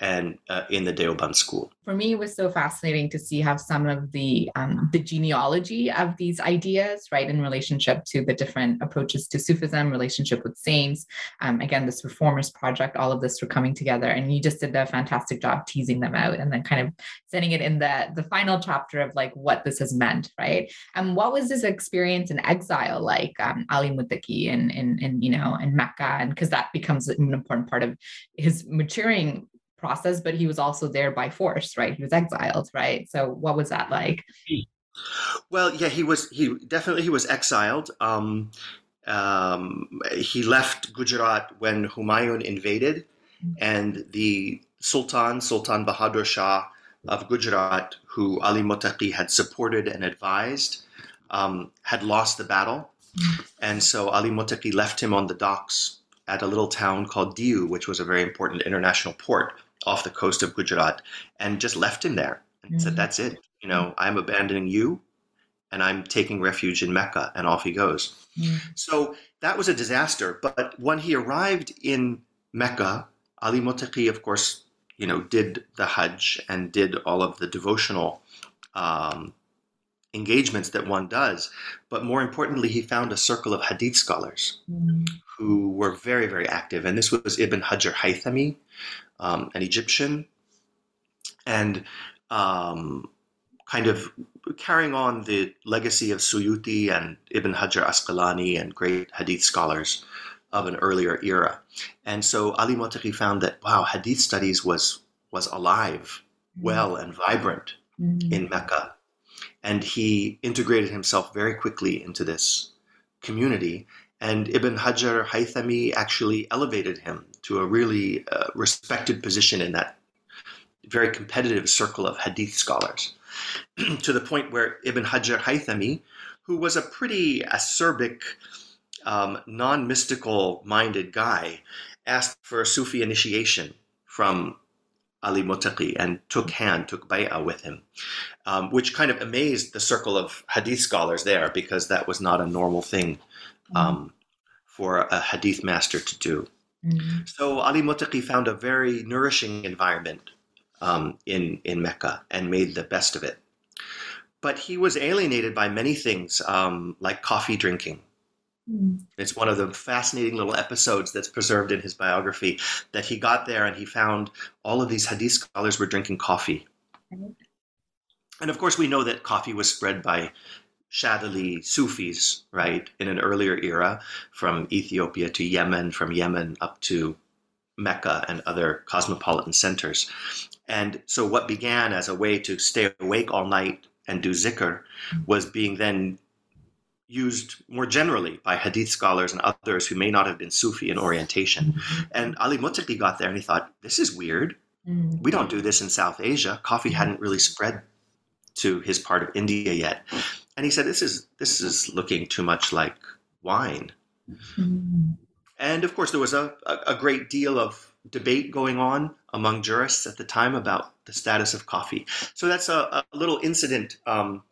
and uh, in the Deoband school. For me, it was so fascinating to see how some of the um, the genealogy of these ideas, right, in relationship to the different approaches to Sufism, relationship with saints, um, again, this reformers project, all of this were coming together, and you just did a fantastic job teasing them out, and then kind of setting it in the the final chapter of like what this has meant, right? And what was this experience in exile like, um, Ali Muttaqi in in in you know in Mecca, and because that becomes an important part of his maturing process, but he was also there by force, right? He was exiled, right? So what was that like? Well, yeah, he was. He definitely he was exiled. Um, um, he left Gujarat when Humayun invaded, and the Sultan Sultan Bahadur Shah of Gujarat, who Ali Muttaqi had supported and advised, um, had lost the battle, and so Ali Muttaqi left him on the docks at a little town called Diu, which was a very important international port off the coast of Gujarat, and just left him there and said, Mhm. "That's it. You know, I'm abandoning you." and I'm taking refuge in Mecca, and off he goes. So that was a disaster. But when he arrived in Mecca, Ali Muttaqi, of course, you know, did the Hajj and did all of the devotional um, engagements that one does. But more importantly, he found a circle of Hadith scholars who were very, very active. And this was Ibn Hajar Haythami, um, an Egyptian, and um, kind of carrying on the legacy of Suyuti and Ibn Hajar Asqalani and great hadith scholars of an earlier era. And so Ali Muttaqi found that, wow, hadith studies was, was alive, well, and vibrant Mm. in Mecca. And he integrated himself very quickly into this community. And Ibn Hajar Haythami actually elevated him to a really uh, respected position in that very competitive circle of hadith scholars, [clears throat] to the point where Ibn Hajar Haythami, who was a pretty acerbic, um, non mystical minded guy, asked for a Sufi initiation from Ali Muttaqi and took hand, took bay'ah with him, um, which kind of amazed the circle of hadith scholars there because that was not a normal thing um, for a hadith master to do. Mm. So Ali Muttaqi found a very nourishing environment um, in in Mecca and made the best of it. But he was alienated by many things, um, like coffee drinking. Mm. It's one of the fascinating little episodes that's preserved in his biography that he got there and he found all of these hadith scholars were drinking coffee. Right. And of course, we know that coffee was spread by Shadhili Sufis, right, in an earlier era from Ethiopia to Yemen, from Yemen up to Mecca and other cosmopolitan centers. And so, what began as a way to stay awake all night and do zikr was being then used more generally by hadith scholars and others who may not have been Sufi in orientation. And Ali Muttaqi got there and he thought, this is weird. Mm. We don't do this in South Asia. Coffee hadn't really spread to his part of India yet. And he said, this is, this is looking too much like wine. Mm. And of course, there was a, a, a great deal of debate going on among jurists at the time about the status of coffee. So that's a, a little incident um,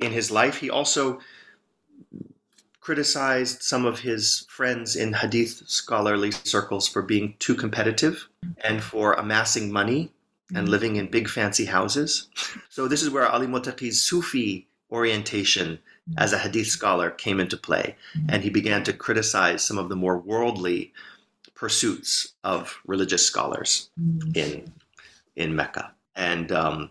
in his life. He also criticized some of his friends in hadith scholarly circles for being too competitive and for amassing money and living in big fancy houses. So this is where Ali Muttaqi's Sufi orientation as a hadith scholar came into play and he began to criticize some of the more worldly pursuits of religious scholars Mm. in in Mecca. And um,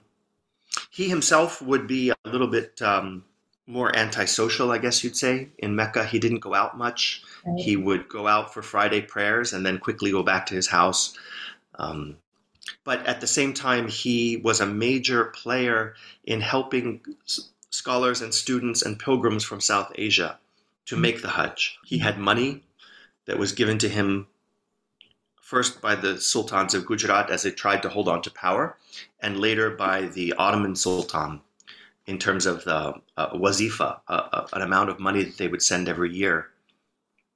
he himself would be a little bit um, more antisocial, I guess you'd say. In Mecca, he didn't go out much. Right. He would go out for Friday prayers and then quickly go back to his house. Um, but at the same time, he was a major player in helping scholars and students and pilgrims from South Asia to make the Hajj. He had money that was given to him first by the sultans of Gujarat as they tried to hold on to power, and later by the Ottoman Sultan in terms of the uh, wazifa, uh, uh, an amount of money that they would send every year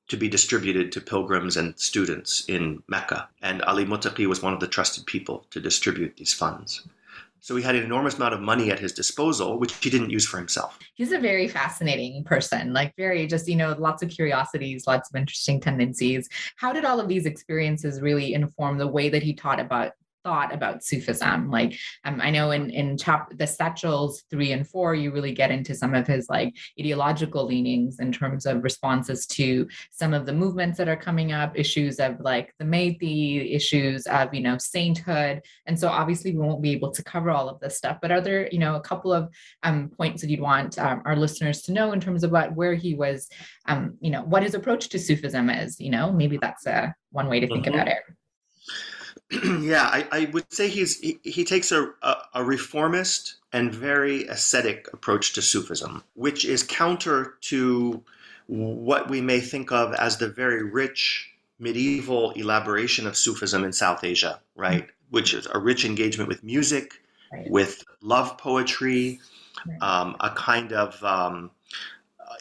to be distributed to pilgrims and students in Mecca. And Ali Muttaqi was one of the trusted people to distribute these funds. So he had an enormous amount of money at his disposal, which he didn't use for himself. He's a very fascinating person, like very just, you know, lots of curiosities, lots of interesting tendencies. How did all of these experiences really inform the way that he taught about thought about Sufism? Like um, I know in in chap the Satchels three and four, you really get into some of his like ideological leanings in terms of responses to some of the movements that are coming up, issues of like the Mahdi, issues of you know sainthood, and so obviously we won't be able to cover all of this stuff. But are there you know a couple of um, points that you'd want um, our listeners to know in terms of what where he was, um, you know, what his approach to Sufism is? You know, maybe that's a one way to think Mhm. about it. [clears throat] yeah, I, I would say he's he, he takes a, a, a reformist and very ascetic approach to Sufism, which is counter to what we may think of as the very rich medieval elaboration of Sufism in South Asia, right? Which is a rich engagement with music, Right. with love poetry, Right. um, a kind of um,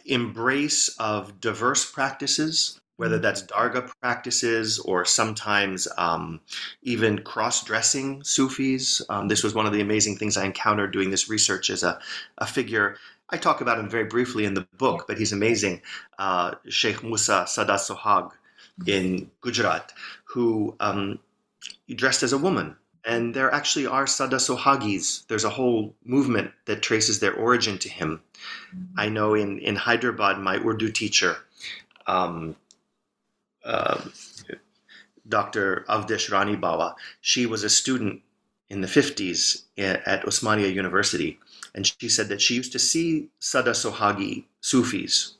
embrace of diverse practices, whether that's Dargah practices or sometimes um, even cross dressing Sufis. Um, this was one of the amazing things I encountered doing this research as a, a figure. I talk about him very briefly in the book, but he's amazing. Uh, Sheikh Musa Sada Sohag in Gujarat, who um, dressed as a woman. And there actually are Sada Sohagis. There's a whole movement that traces their origin to him. I know in, in Hyderabad, my Urdu teacher, um, Dr. Avdesh Rani Bawa, she was a student in the 50s at Osmania University. And she said that she used to see Sada Sohagi Sufis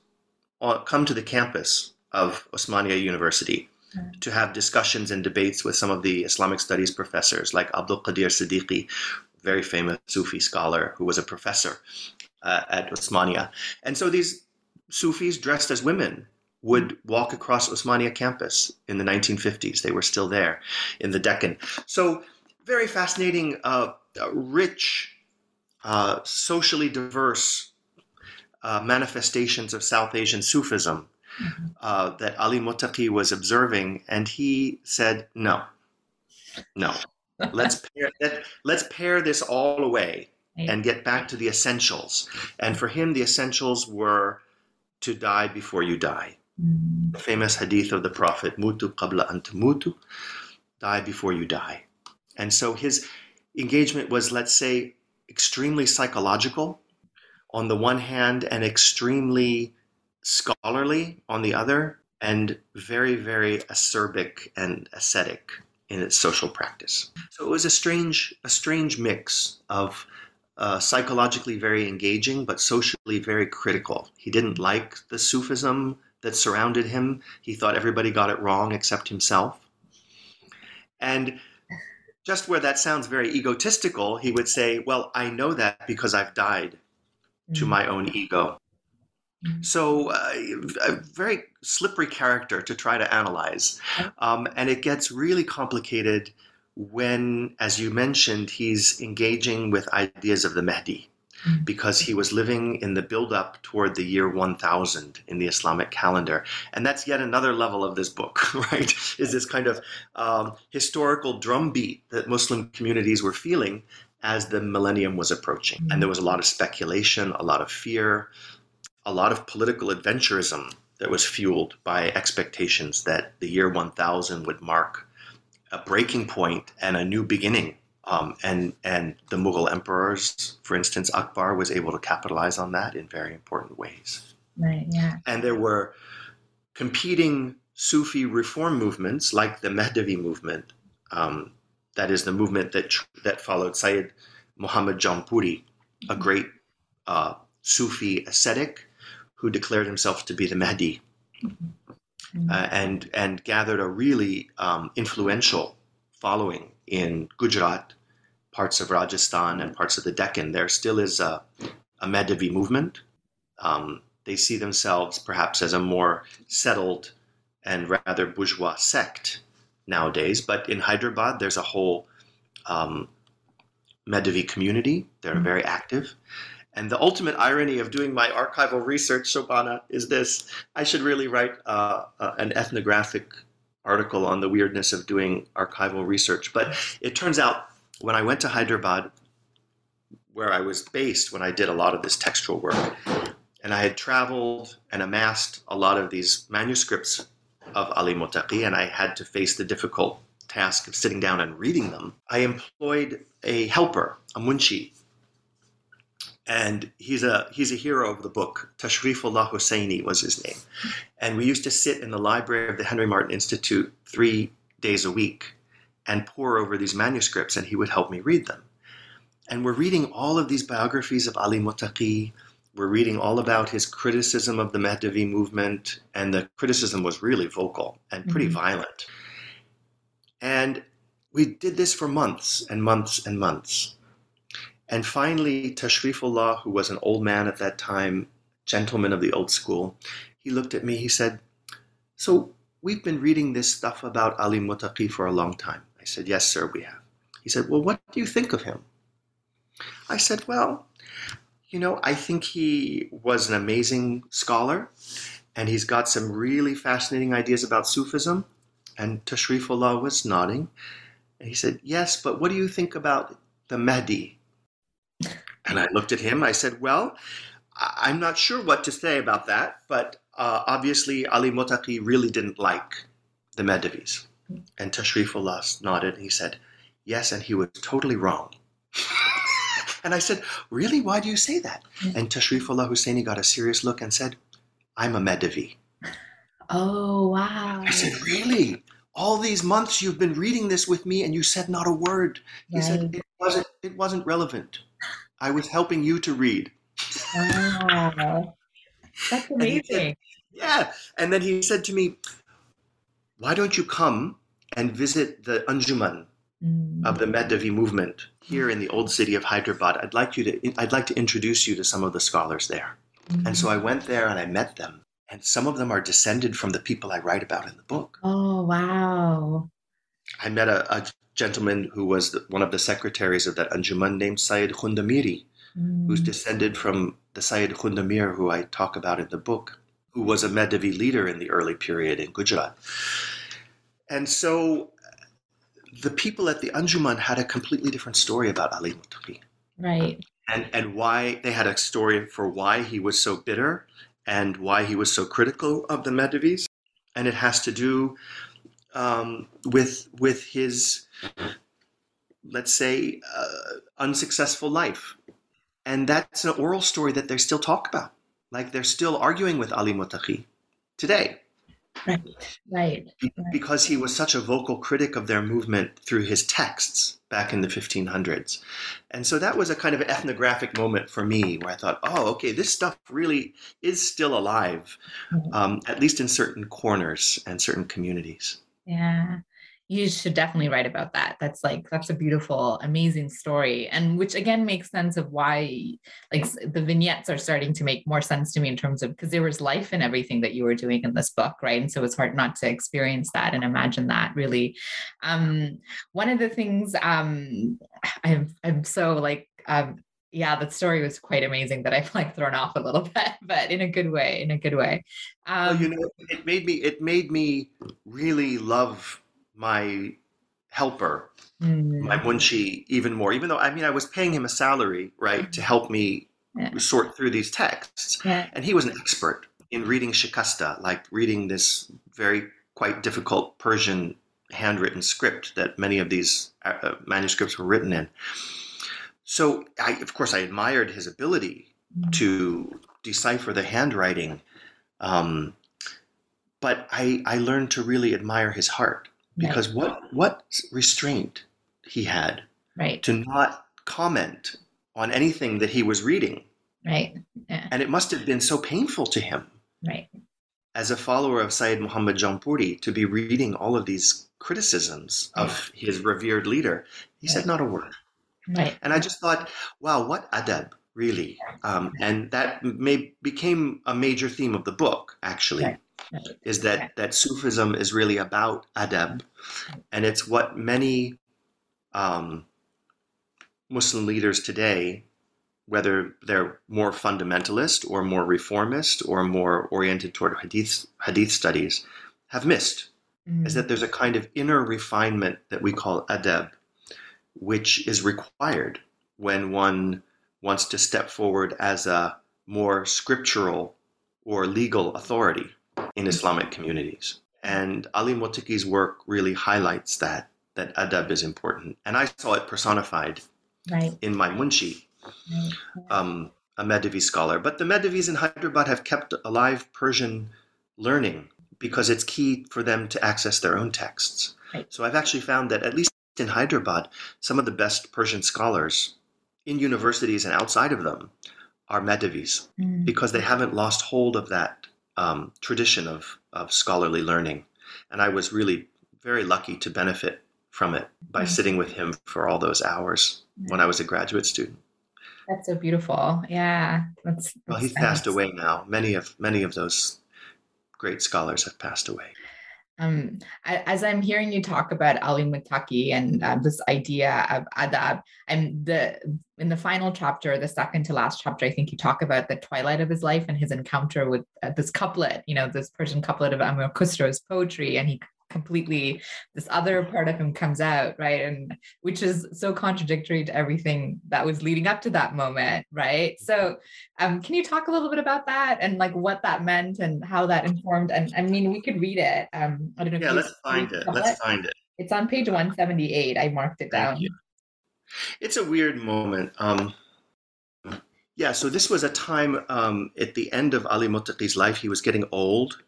come to the campus of Osmania University mm. to have discussions and debates with some of the Islamic studies professors, like Abdul Qadir Siddiqui, very famous Sufi scholar who was a professor uh, at Osmania. And so these Sufis dressed as women would walk across Osmania campus in the 1950s. They were still there in the Deccan. So, very fascinating, uh, rich, uh, socially diverse uh, manifestations of South Asian Sufism mm-hmm. Uh, that Ali Muttaqi was observing. And he said, no, no, let's [laughs] pair, let, let's pare this all away and get back to the essentials. And for him, the essentials were to die before you die. Mm. The famous hadith of the Prophet, Mutu qabla antamutu, die before you die. And so his engagement was, let's say, extremely psychological on the one hand and extremely scholarly on the other, and very, very acerbic and ascetic in its social practice. So it was a strange, a strange mix of uh, psychologically very engaging, but socially very critical. He didn't like the Sufism that surrounded him. He thought everybody got it wrong except himself. And just where that sounds very egotistical, he would say, Well, I know that because I've died to my own ego. Mm-hmm. So, uh, a very slippery character to try to analyze. Um, and it gets really complicated when, as you mentioned, he's engaging with ideas of the Mahdi. Because he was living in the build up toward the year 1000 in the Islamic calendar. And that's yet another level of this book, [laughs] right? Is this kind of um, historical drumbeat that Muslim communities were feeling as the millennium was approaching. And there was a lot of speculation, a lot of fear, a lot of political adventurism that was fueled by expectations that the year 1000 would mark a breaking point and a new beginning. Um, and and the Mughal emperors, for instance, Akbar was able to capitalize on that in very important ways. Right. Yeah. And there were competing Sufi reform movements like the Mehdavi movement, um, that is the movement that that followed Sayyid Muhammad Jaunpuri, a mm-hmm. great uh, Sufi ascetic who declared himself to be the Mahdi. Mm-hmm. uh, and and gathered a really um, influential following in Gujarat, parts of Rajasthan, and parts of the Deccan. There still is a, a Mehdavi movement. Um, they see themselves perhaps as a more settled and rather bourgeois sect nowadays. But in Hyderabad, there's a whole um, community. They're mm-hmm. very active. And the ultimate irony of doing my archival research, Shobhana, is this. I should really write uh, uh, an ethnographic article on the weirdness of doing archival research. But it turns out when I went to Hyderabad, where I was based when I did a lot of this textual work, and I had traveled and amassed a lot of these manuscripts of Ali Muttaqi, and I had to face the difficult task of sitting down and reading them, I employed a helper, a munshi, and he's a he's a hero of the book. Tashrifullah Husseini was his name, and we used to sit in the library of the Henry Martyn Institute three days a week and pore over these manuscripts, and he would help me read them. And we're reading all of these biographies of Ali Muttaqi. We're reading all about his criticism of the Mehdavi movement, and the criticism was really vocal and pretty mm-hmm. violent. And we did this for months and months and months. And finally, Tashrifullah, who was an old man at that time, gentleman of the old school, he looked at me, he said, So we've been reading this stuff about Ali Muttaqi for a long time. I said, Yes, sir, we have. He said, Well, what do you think of him? I said, Well, you know, I think he was an amazing scholar and he's got some really fascinating ideas about Sufism. And Tashrifullah was nodding. And he said, Yes, but what do you think about the Mahdi, and I looked at him. I said, Well, I'm not sure what to say about that, but uh, obviously Ali Muttaqi really didn't like the Mehdavis. And Tashrifullah nodded. He said, Yes, and he was totally wrong. [laughs] and I said, Really? Why do you say that? And Tashrifullah Husseini got a serious look and said, I'm a Mehdavi. Oh, wow. I said, Really? all these months you've been reading this with me and you said not a word. He Right. said it wasn't it wasn't relevant. I was helping you to read. Wow. That's [laughs] And said- amazing. Yeah. And then he said to me, Why don't you come and visit the Anjuman Mm. of the Mehdavi movement here in the old city of Hyderabad? I'd like you to I'd like to introduce you to some of the scholars there. And so I went there and I met them. And some of them are descended from the people I write about in the book. Oh wow. I met a, a gentleman who was the, one of the secretaries of that Anjuman named Syed Khundamiri, who's Mm. descended from the Syed Khundamir who I talk about in the book, who was a Mehdavi leader in the early period in Gujarat. And so the people at the Anjuman had a completely different story about Ali Muttaqi Right. and, and why they had a story for why he was so bitter and why he was so critical of the Mehdavis. And it has to do um, with, with his, let's say, uh, unsuccessful life. And that's an oral story that they still talk about. Like they're still arguing with Ali Muttaqi today Right. Right. be- because he was such a vocal critic of their movement through his texts back in the 1500s. And so that was a kind of ethnographic moment for me where I thought, oh, okay, this stuff really is still alive, Mhm. um, at least in certain corners and certain communities. Yeah. You should definitely write about that. That's like that's a beautiful, amazing story, and which again makes sense of why, like the vignettes are starting to make more sense to me in terms of because there was life in everything that you were doing in this book, right? And so it's hard not to experience that and imagine that. Really, um, one of the things um, I'm I'm so like um, yeah, that story was quite amazing that I've like thrown off a little [laughs] bit, but in a good way, in a good way. Well, Um, you know, it made me it made me really love my helper mm, my munshi even more even though i mean i was paying him a salary right to help me Yeah. sort through these texts. Yeah, and he was an expert in reading shikasta like reading this very quite difficult persian handwritten script that many of these uh, uh, manuscripts were written in. So i of course i admired his ability Mm. to decipher the handwriting um, but I, I learned to really admire his heart Right. because what what restraint he had right, to not comment on anything that he was reading right, yeah, and it must have been so painful to him right. as a follower of Sayyid Muhammad Jaunpuri to be reading all of these criticisms of his revered leader he said not a word Right. and I just thought wow what adab really um, and that may became a major theme of the book actually Right. Right. Is that that Sufism is really about adab, and it's what many um, Muslim leaders today, whether they're more fundamentalist or more reformist or more oriented toward hadith hadith studies, have missed. Mm. Is that there's a kind of inner refinement that we call adab, which is required when one wants to step forward as a more scriptural or legal authority in Islamic communities. And Ali Muttaqi's work really highlights that that adab is important. And I saw it personified right. in my munshi, right. um, a Mehdavi scholar. But the Mehdavis in Hyderabad have kept alive Persian learning because it's key for them to access their own texts. Right. So I've actually found that at least in Hyderabad, some of the best Persian scholars in universities and outside of them are Mehdavis Mm. because they haven't lost hold of that um, tradition of, of scholarly learning. And I was really very lucky to benefit from it by Mm. sitting with him for all those hours when I was a graduate student. That's so beautiful. Yeah. That's, Well, that's he's passed away now. Many of many of those great scholars have passed away. Um, as I'm hearing you talk about Ali Muttaqi and uh, this idea of adab, and the in the final chapter, the second to last chapter, I think you talk about the twilight of his life and his encounter with uh, this couplet, you know, this Persian couplet of Amir Khusro's poetry, and he completely this other part of him comes out, right, and which is so contradictory to everything that was leading up to that moment, right? So, um, can you talk a little bit about that and like what that meant and how that informed? And I mean, we could read it. Um, I don't know. Yeah, let's find it. Let's find it. It's on page 178. I marked it down. Thank you. It's a weird moment. Um, yeah, so this was a time um, at the end of Ali Muttaqi's life. He was getting old.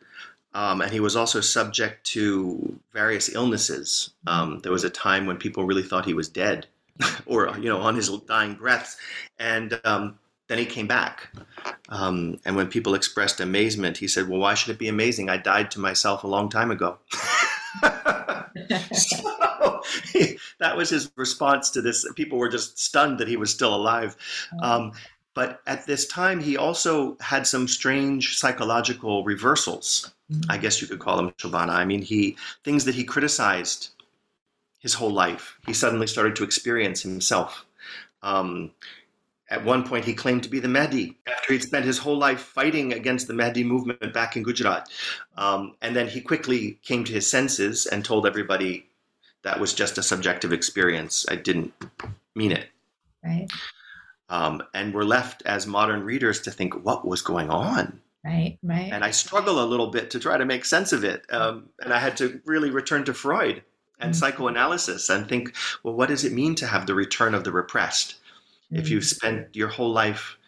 Um, and he was also subject to various illnesses. Um, there was a time when people really thought he was dead, [laughs] or you know, on his dying breaths, and um, then he came back. Um, and when people expressed amazement, he said, "Well, why should it be amazing? I died to myself a long time ago." [laughs] so [laughs] that was his response to this. People were just stunned that he was still alive. But at this time, he also had some strange psychological reversals. I guess you could call them Shobhana. I mean, he things that he criticized his whole life. He suddenly started to experience himself. Um, at one point, he claimed to be the Mahdi after he'd spent his whole life fighting against the Mahdi movement back in Gujarat. Um, and then he quickly came to his senses and told everybody that was just a subjective experience. I didn't mean it. Right. Um, and we're left as modern readers to think, what was going on? Right, right. And I struggle a little bit to try to make sense of it. Um, and I had to really return to Freud and Mhm. psychoanalysis and think, well, what does it mean to have the return of the repressed? If you've spent your whole life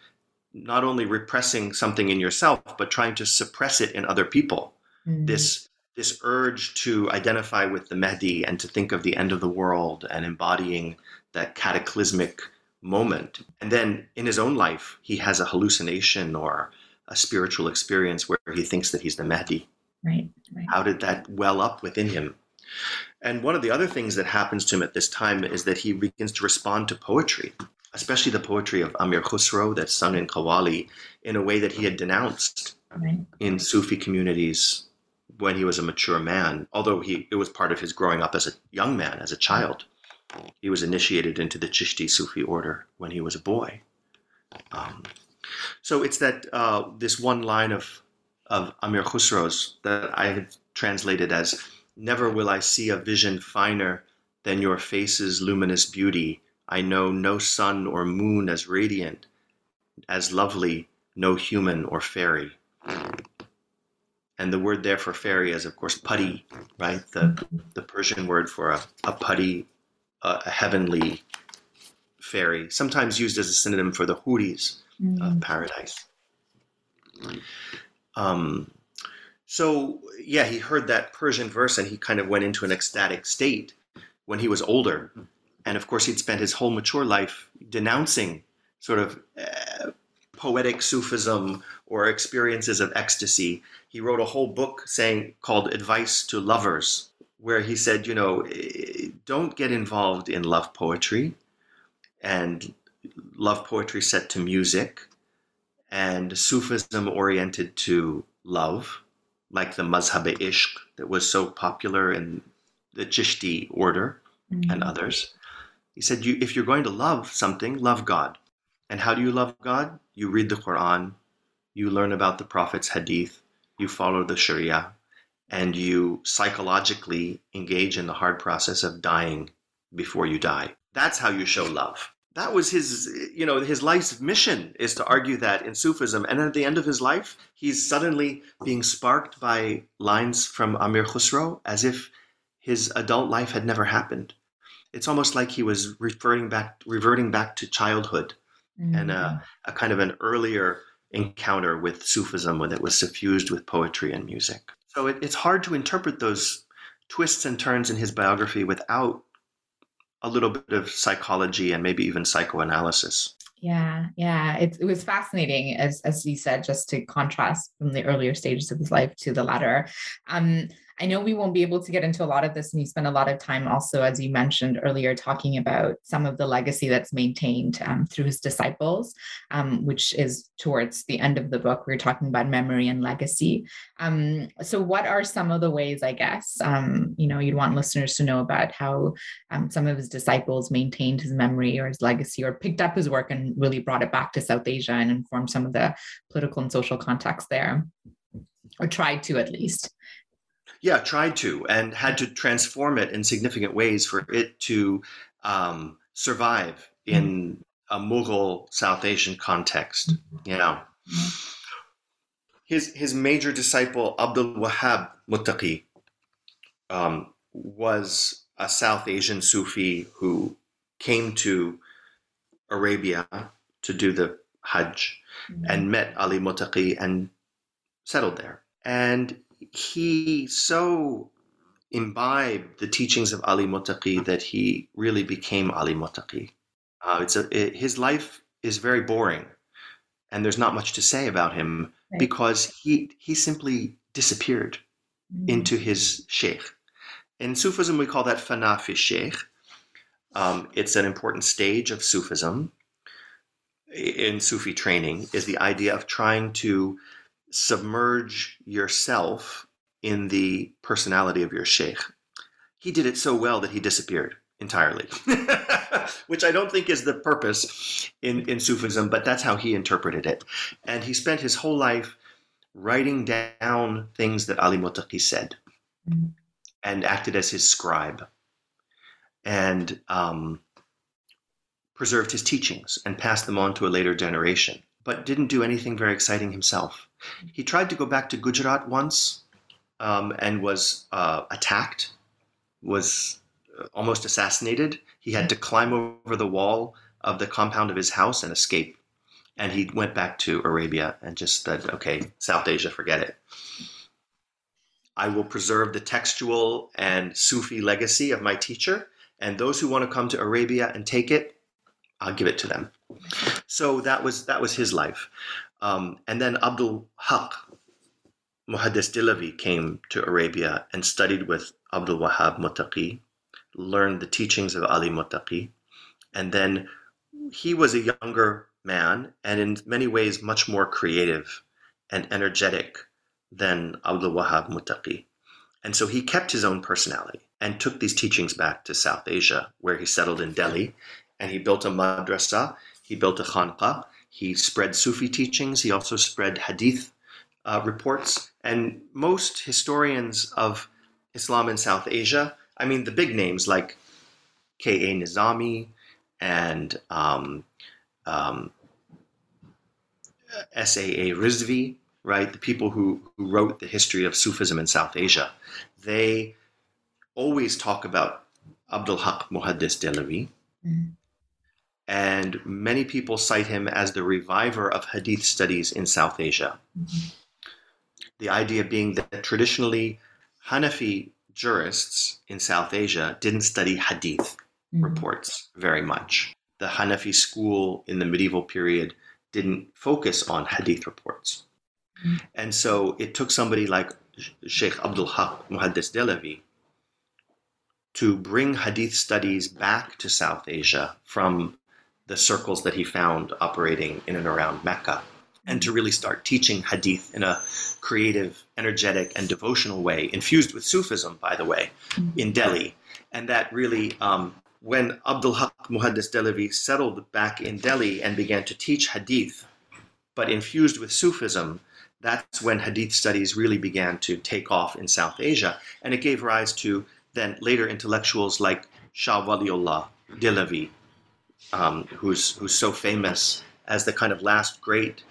not only repressing something in yourself, but trying to suppress it in other people, Mm. this this urge to identify with the Mahdi and to think of the end of the world and embodying that cataclysmic moment. And then in his own life, he has a hallucination or a spiritual experience where he thinks that he's the Mahdi. Right, right. How did that well up within him? And one of the other things that happens to him at this time is that he begins to respond to poetry, especially the poetry of Amir Khusro that's sung in Qawwali, in a way that he had denounced Right. in Sufi communities when he was a mature man, although he it was part of his growing up as a young man, as a child. He was initiated into the Chishti Sufi order when he was a boy. Um, so it's that uh, this one line of of Amir Khusro's that I have translated as "Never will I see a vision finer than your face's luminous beauty. I know no sun or moon as radiant, as lovely, no human or fairy." And the word there for fairy is, of course, pari, right? The the Persian word for a, a pari, a, a heavenly fairy, sometimes used as a synonym for the huris Mm. of paradise. Um, so yeah, he heard that Persian verse and he kind of went into an ecstatic state when he was older, and of course he'd spent his whole mature life denouncing sort of uh, poetic Sufism or experiences of ecstasy. He wrote a whole book saying called Advice to Lovers, where he said, you know, don't get involved in love poetry and love poetry set to music and Sufism oriented to love, like the Mazhab e Ishq that was so popular in the Chishti order Mm. and others. He said, you, if you're going to love something, love God. And how do you love God? You read the Quran, you learn about the Prophet's hadith, you follow the Sharia, and you psychologically engage in the hard process of dying before you die. That's how you show love. That was his, you know, his life's mission is to argue that in Sufism. And at the end of his life, he's suddenly being sparked by lines from Amir Khusro as if his adult life had never happened. It's almost like he was referring back, reverting back to childhood and uh, a kind of an earlier encounter with Sufism that was suffused with poetry and music. So it, it's hard to interpret those twists and turns in his biography without a little bit of psychology and maybe even psychoanalysis. Yeah, yeah. It, it was fascinating, as as you said, just to contrast from the earlier stages of his life to the latter. Um, I know we won't be able to get into a lot of this, and you spent a lot of time also, as you mentioned earlier, talking about some of the legacy that's maintained um, through his disciples, um, which is towards the end of the book. We are talking about memory and legacy. Um, so, what are some of the ways, I guess, um, you know, you'd want listeners to know about how um, some of his disciples maintained his memory or his legacy, or picked up his work and really brought it back to South Asia and informed some of the political and social context there, or tried to at least. Yeah, tried to and had to transform it in significant ways for it to um, survive in a Mughal South Asian context. Yeah. His his major disciple Abdul Wahab Muttaqi um, was a South Asian Sufi who came to Arabia to do the Hajj and met Ali Muttaqi and settled there. And he so imbibed the teachings of Ali Muttaqi that he really became Ali Muttaqi. Uh, it's a, it, his life is very boring, and there's not much to say about him right. because he he simply disappeared mm-hmm. into his sheikh. In Sufism, we call that fana fi sheikh. Um, it's an important stage of Sufism in Sufi training is the idea of trying to submerge yourself in the personality of your sheikh. He did it so well that he disappeared entirely, [laughs] which I don't think is the purpose in, in Sufism, but that's how he interpreted it. And he spent his whole life writing down things that Ali Muttaqi said mm-hmm. and acted as his scribe and um, preserved his teachings and passed them on to a later generation, but didn't do anything very exciting himself. He tried to go back to Gujarat once um, and was uh, attacked, was uh, almost assassinated. He had to climb over the wall of the compound of his house and escape. And he went back to Arabia and just said, okay, South Asia, forget it. I will preserve the textual and Sufi legacy of my teacher, and those who want to come to Arabia and take it, I'll give it to them. So that was that was his life. Um, and then Abdul Haq, Muhaddis Dehlavi came to Arabia and studied with Abdul Wahab Muttaqi, learned the teachings of Ali Muttaqi, and then he was a younger man and in many ways much more creative and energetic than Abdul Wahab Muttaqi. And so he kept his own personality and took these teachings back to South Asia, where he settled in Delhi and he built a madrasa, he built a khanqa, he spread Sufi teachings, he also spread hadith uh, reports. And most historians of Islam in South Asia, I mean, the big names like K.A. Nizami and um, um, S.A.A. Rizvi, right, the people who, who wrote the history of Sufism in South Asia, they always talk about Abdul Haq Muhaddis Dehlavi. Mm-hmm. And many people cite him as the reviver of Hadith studies in South Asia. Mm-hmm. The idea being that traditionally Hanafi jurists in South Asia didn't study hadith mm-hmm. reports very much. The Hanafi school in the medieval period didn't focus on hadith reports. Mm-hmm. And so it took somebody like Sheikh Abdul Haq Muhaddis Dehlavi to bring hadith studies back to South Asia from the circles that he found operating in and around Mecca and to really start teaching hadith in a creative, energetic, and devotional way, infused with Sufism, by the way, mm-hmm. in Delhi. And that really, um, when Abdul Haq Muhaddis Dehlavi settled back in Delhi and began to teach hadith, but infused with Sufism, that's when hadith studies really began to take off in South Asia. And it gave rise to then later intellectuals like Shah Waliullah Dehlavi, um, who's, who's so famous as the kind of last great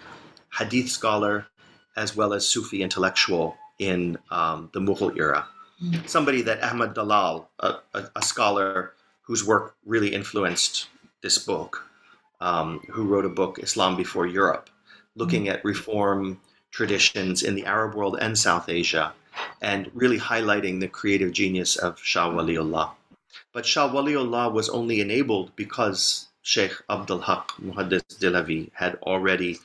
hadith scholar as well as Sufi intellectual in um, the Mughal era. Mm-hmm. Somebody that Ahmad Dallal, a, a, a, scholar whose work really influenced this book, um, who wrote a book, Islam Before Europe, looking mm-hmm. at reform traditions in the Arab world and South Asia, and really highlighting the creative genius of Shah Waliullah. But Shah Waliullah was only enabled because Sheikh Abdul Haq Muhaddis Dehlavi had already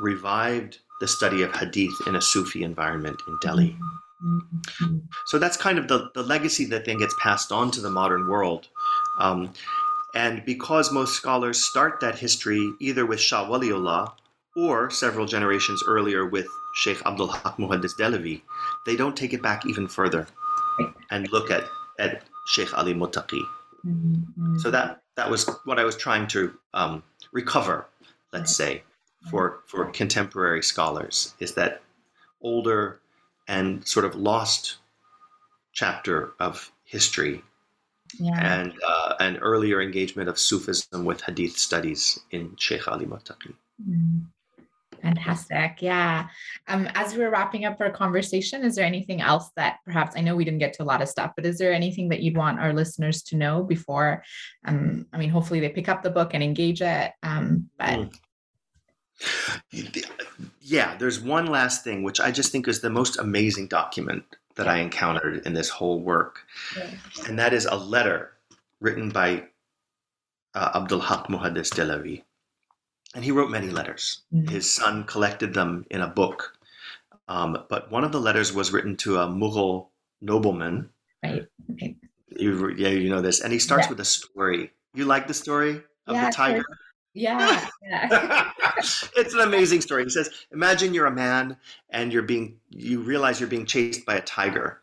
revived the study of hadith in a Sufi environment in Delhi. So that's kind of the, the legacy that then gets passed on to the modern world. Um, and because most scholars start that history either with Shah Waliullah or several generations earlier with Sheikh Abdul Haq Muhaddis Dehlavi, they don't take it back even further and look at, at Sheikh Ali Muttaqi. Mm-hmm. So that, that was what I was trying to um, recover, let's say, for, for contemporary scholars is that older and sort of lost chapter of history yeah. and uh, an earlier engagement of Sufism with Hadith studies in Sheikh Ali Muttaqi. Mm. Fantastic. Yeah. Um, as we're wrapping up our conversation, is there anything else that perhaps I know we didn't get to a lot of stuff, but is there anything that you'd want our listeners to know before? Um, I mean, hopefully they pick up the book and engage it. Um, but mm. Yeah, there's one last thing which I just think is the most amazing document that I encountered in this whole work, Yeah. and that is a letter written by uh, Abdul Haq Muhaddis Dehlavi. And he wrote many letters. Mhm. His son collected them in a book. Um, but one of the letters was written to a Mughal nobleman. Right. Right. You, yeah, you know this. And he starts Yeah. with a story. You like the story of Yeah, the tiger? Yeah. Yeah. [laughs] it's an amazing story. He says, imagine you're a man and you're being you realize you're being chased by a tiger.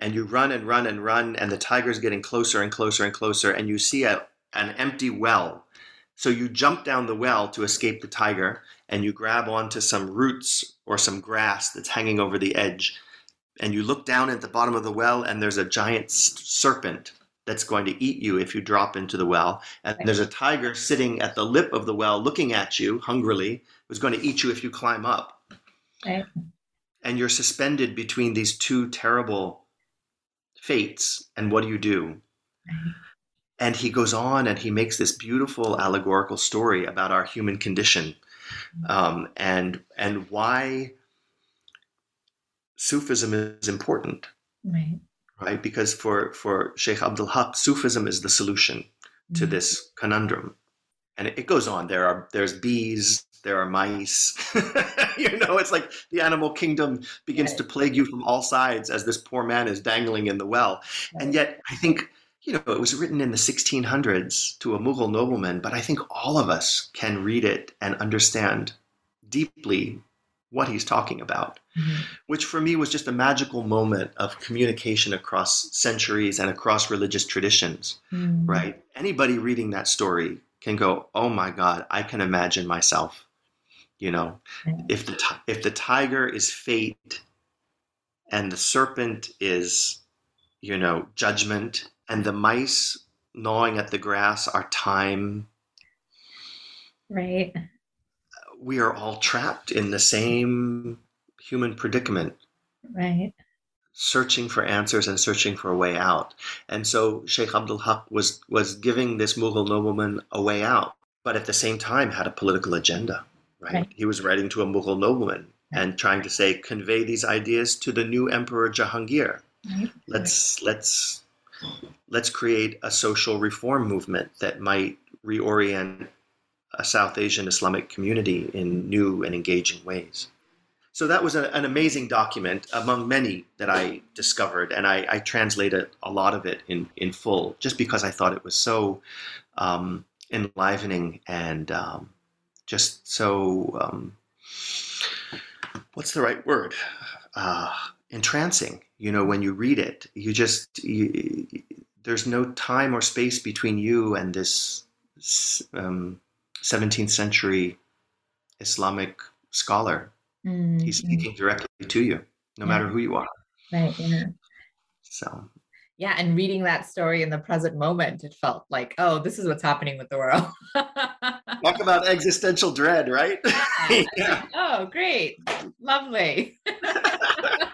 And you run and run and run and the tiger's getting closer and closer and closer and you see a, an empty well. So you jump down the well to escape the tiger and you grab onto some roots or some grass that's hanging over the edge. And you look down at the bottom of the well and there's a giant serpent that's going to eat you if you drop into the well. And there's a tiger sitting at the lip of the well looking at you hungrily, who's going to eat you if you climb up. And you're suspended between these two terrible fates. And what do you do? And he goes on and he makes this beautiful allegorical story about our human condition um, and, and why Sufism is important Right. right? Because for, for Sheikh Abdul Haq, Sufism is the solution to Mhm. this conundrum. And it, goes on. There are there's bees, there are mice. [laughs] you know, it's like the animal kingdom begins Right. to plague you from all sides as this poor man is dangling in the well. And yet, I think you know it was written in the 1600s to a Mughal nobleman, but I think all of us can read it and understand deeply what he's talking about Mhm. which for me was just a magical moment of communication across centuries and across religious traditions, Mhm. right? Anybody reading that story can go, "Oh my God, I can imagine myself." You know, Right. if the ti- if the tiger is fate, and the serpent is, you know, judgment, and the mice gnawing at the grass are time, Right. we are all trapped in the same human predicament Right. searching for answers and searching for a way out. And so Sheikh Abdul Haq was was giving this Mughal nobleman a way out, but at the same time had a political agenda. Right? Right. He was writing to a Mughal nobleman and trying to say, convey these ideas to the new Emperor Jahangir. Right. Let's let's let's create a social reform movement that might reorient a South Asian Islamic community in new and engaging ways. So that was a, an amazing document among many that I discovered, and I, I translated a lot of it in, in full just because I thought it was so um, enlivening and um, just so um, what's the right word? Uh, entrancing. You know, when you read it, you just you, there's no time or space between you and this um, 17th century Islamic scholar. Mhm. He's speaking directly to you, no Yeah. matter who you are. Right. Yeah. So Yeah, and reading that story in the present moment, it felt like, oh, this is what's happening with the world. [laughs] talk about existential dread, right? Yeah. [laughs] yeah. oh, great. Lovely. [laughs]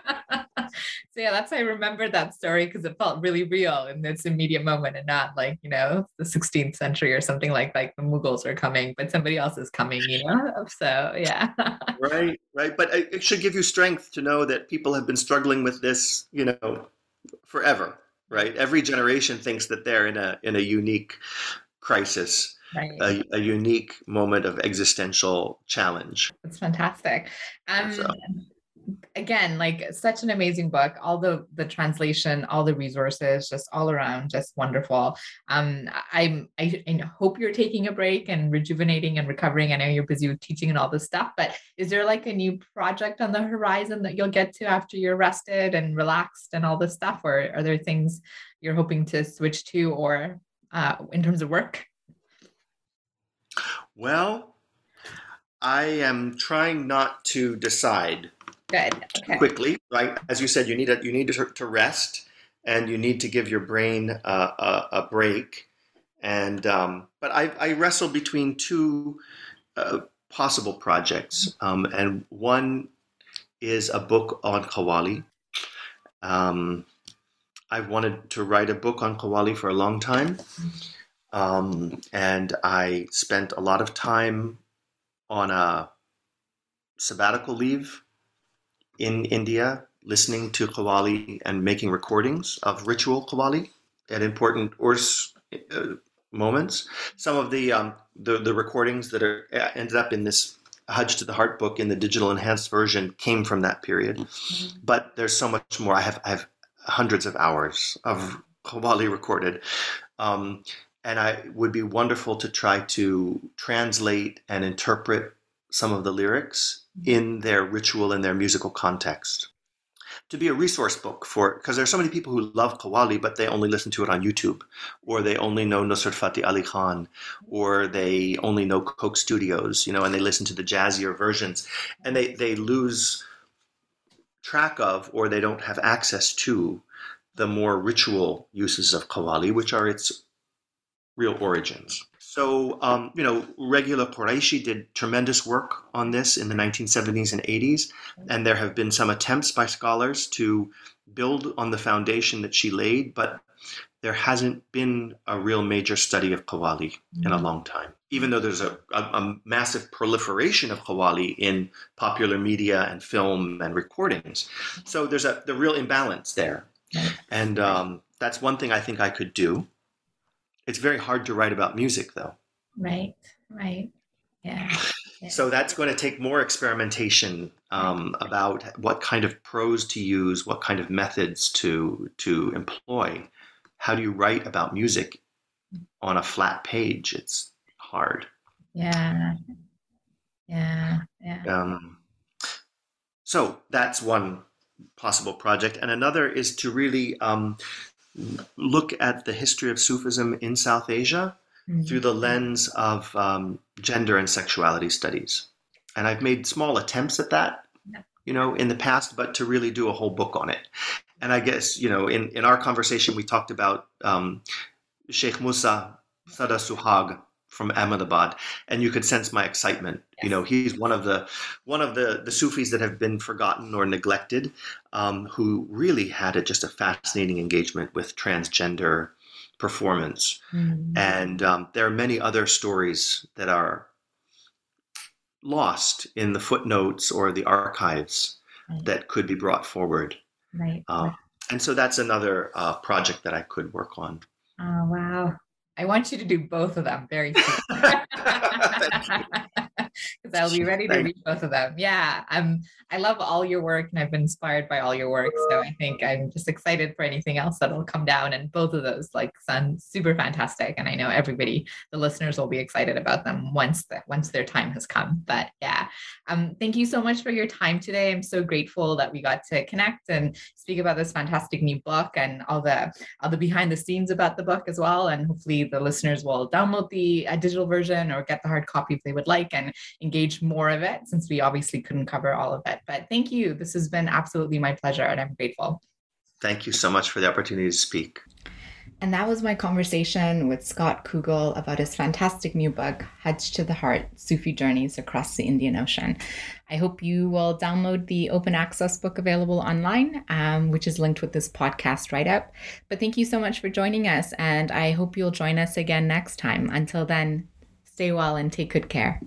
so yeah, that's why I remember that story because it felt really real in this immediate moment and not like, you know, the 16th century or something like like the Mughals are coming, but somebody else is coming, you know? [laughs] So yeah. [laughs] right, right. But it it should give you strength to know that people have been struggling with this, you know, forever. Right. Every generation thinks that they're in a in a unique crisis, right. a, a unique moment of existential challenge. That's fantastic. Um, So- again, like such an amazing book. All the the translation, all the resources, just all around, just wonderful. Um, I'm I, I hope you're taking a break and rejuvenating and recovering. I know you're busy with teaching and all this stuff, but is there like a new project on the horizon that you'll get to after you're rested and relaxed and all this stuff, or are there things you're hoping to switch to, or uh, in terms of work? Well, I am trying not to decide Good. Okay. quickly. Right, as you said, you need a, you need to, rest, and you need to give your brain a, a, a break. And um, but I, I wrestle between two uh, possible projects, um, and one is a book on Qawwali. Um, I've wanted to write a book on Qawwali for a long time, um, and I spent a lot of time on a sabbatical leave in India, listening to Qawwali and making recordings of ritual Qawwali at important Urs uh, moments. Some of the, um, the the recordings that are uh, ended up in this Hajj to the Heart book in the digital enhanced version came from that period. Mm-hmm. But there's so much more. I have I have hundreds of hours of Qawwali recorded. Um, and I would be wonderful to try to translate and interpret some of the lyrics mm-hmm. in their ritual and their musical context. To be a resource book for, because there are so many people who love Qawwali, but they only listen to it on YouTube, or they only know Nusrat Fateh Ali Khan, or they only know Coke Studios, you know, and they listen to the jazzier versions, and they, they lose track of, or they don't have access to, the more ritual uses of Qawwali, which are its real origins. So, um, you know, Regula Qureshi did tremendous work on this in the 1970s and 80s, and there have been some attempts by scholars to build on the foundation that she laid, but there hasn't been a real major study of Qawwali in a mm-hmm. long time. Even though there's a, a, a, massive proliferation of Qawwali in popular media and film and recordings. So there's a the real imbalance there. And um, that's one thing I think I could do. It's very hard to write about music, though. Right, right. Yeah. yeah. So that's going to take more experimentation um, about what kind of prose to use, what kind of methods to to employ. How do you write about music on a flat page? It's hard. Yeah. Yeah. Yeah. Um, so that's one possible project, and another is to really um, look at the history of Sufism in South Asia mm-hmm. through the lens of um, gender and sexuality studies. And I've made small attempts at that, you know, in the past, but to really do a whole book on it. And I guess, you know, in, in our conversation, we talked about um, Sheikh Musa Sada Suhag from Ahmedabad, and you could sense my excitement. Yes. You know, he's one of the one of the the Sufis that have been forgotten or neglected, um, who really had a, just a fascinating engagement with transgender performance. Mm-hmm. And um, there are many other stories that are lost in the footnotes or the archives right. that could be brought forward. Right. Uh, and so that's another uh, project that I could work on. Oh wow! I want you to do both of them very [laughs] soon. [laughs] because I'll be [laughs] ready to read both of them. Yeah, I'm. I love all your work, and I've been inspired by all your work. So I think I'm just excited for anything else that'll come down. And both of those like sound super fantastic, and I know everybody, the listeners, will be excited about them once that once their time has come. But yeah, um, thank you so much for your time today. I'm so grateful that we got to connect and speak about this fantastic new book and all the all the behind the scenes about the book as well. And hopefully the listeners will download the uh, digital version or get the hard copy if they would like and engage more of it since we obviously couldn't cover all of it. But thank you. This has been absolutely my pleasure and I'm grateful. Thank you so much for the opportunity to speak. And that was my conversation with Scott Kugle about his fantastic new book, Hajj to the Heart Sufi Journeys Across the Indian Ocean. I hope you will download the open access book available online, um, which is linked with this podcast right up. But thank you so much for joining us, and I hope you'll join us again next time. Until then, stay well and take good care.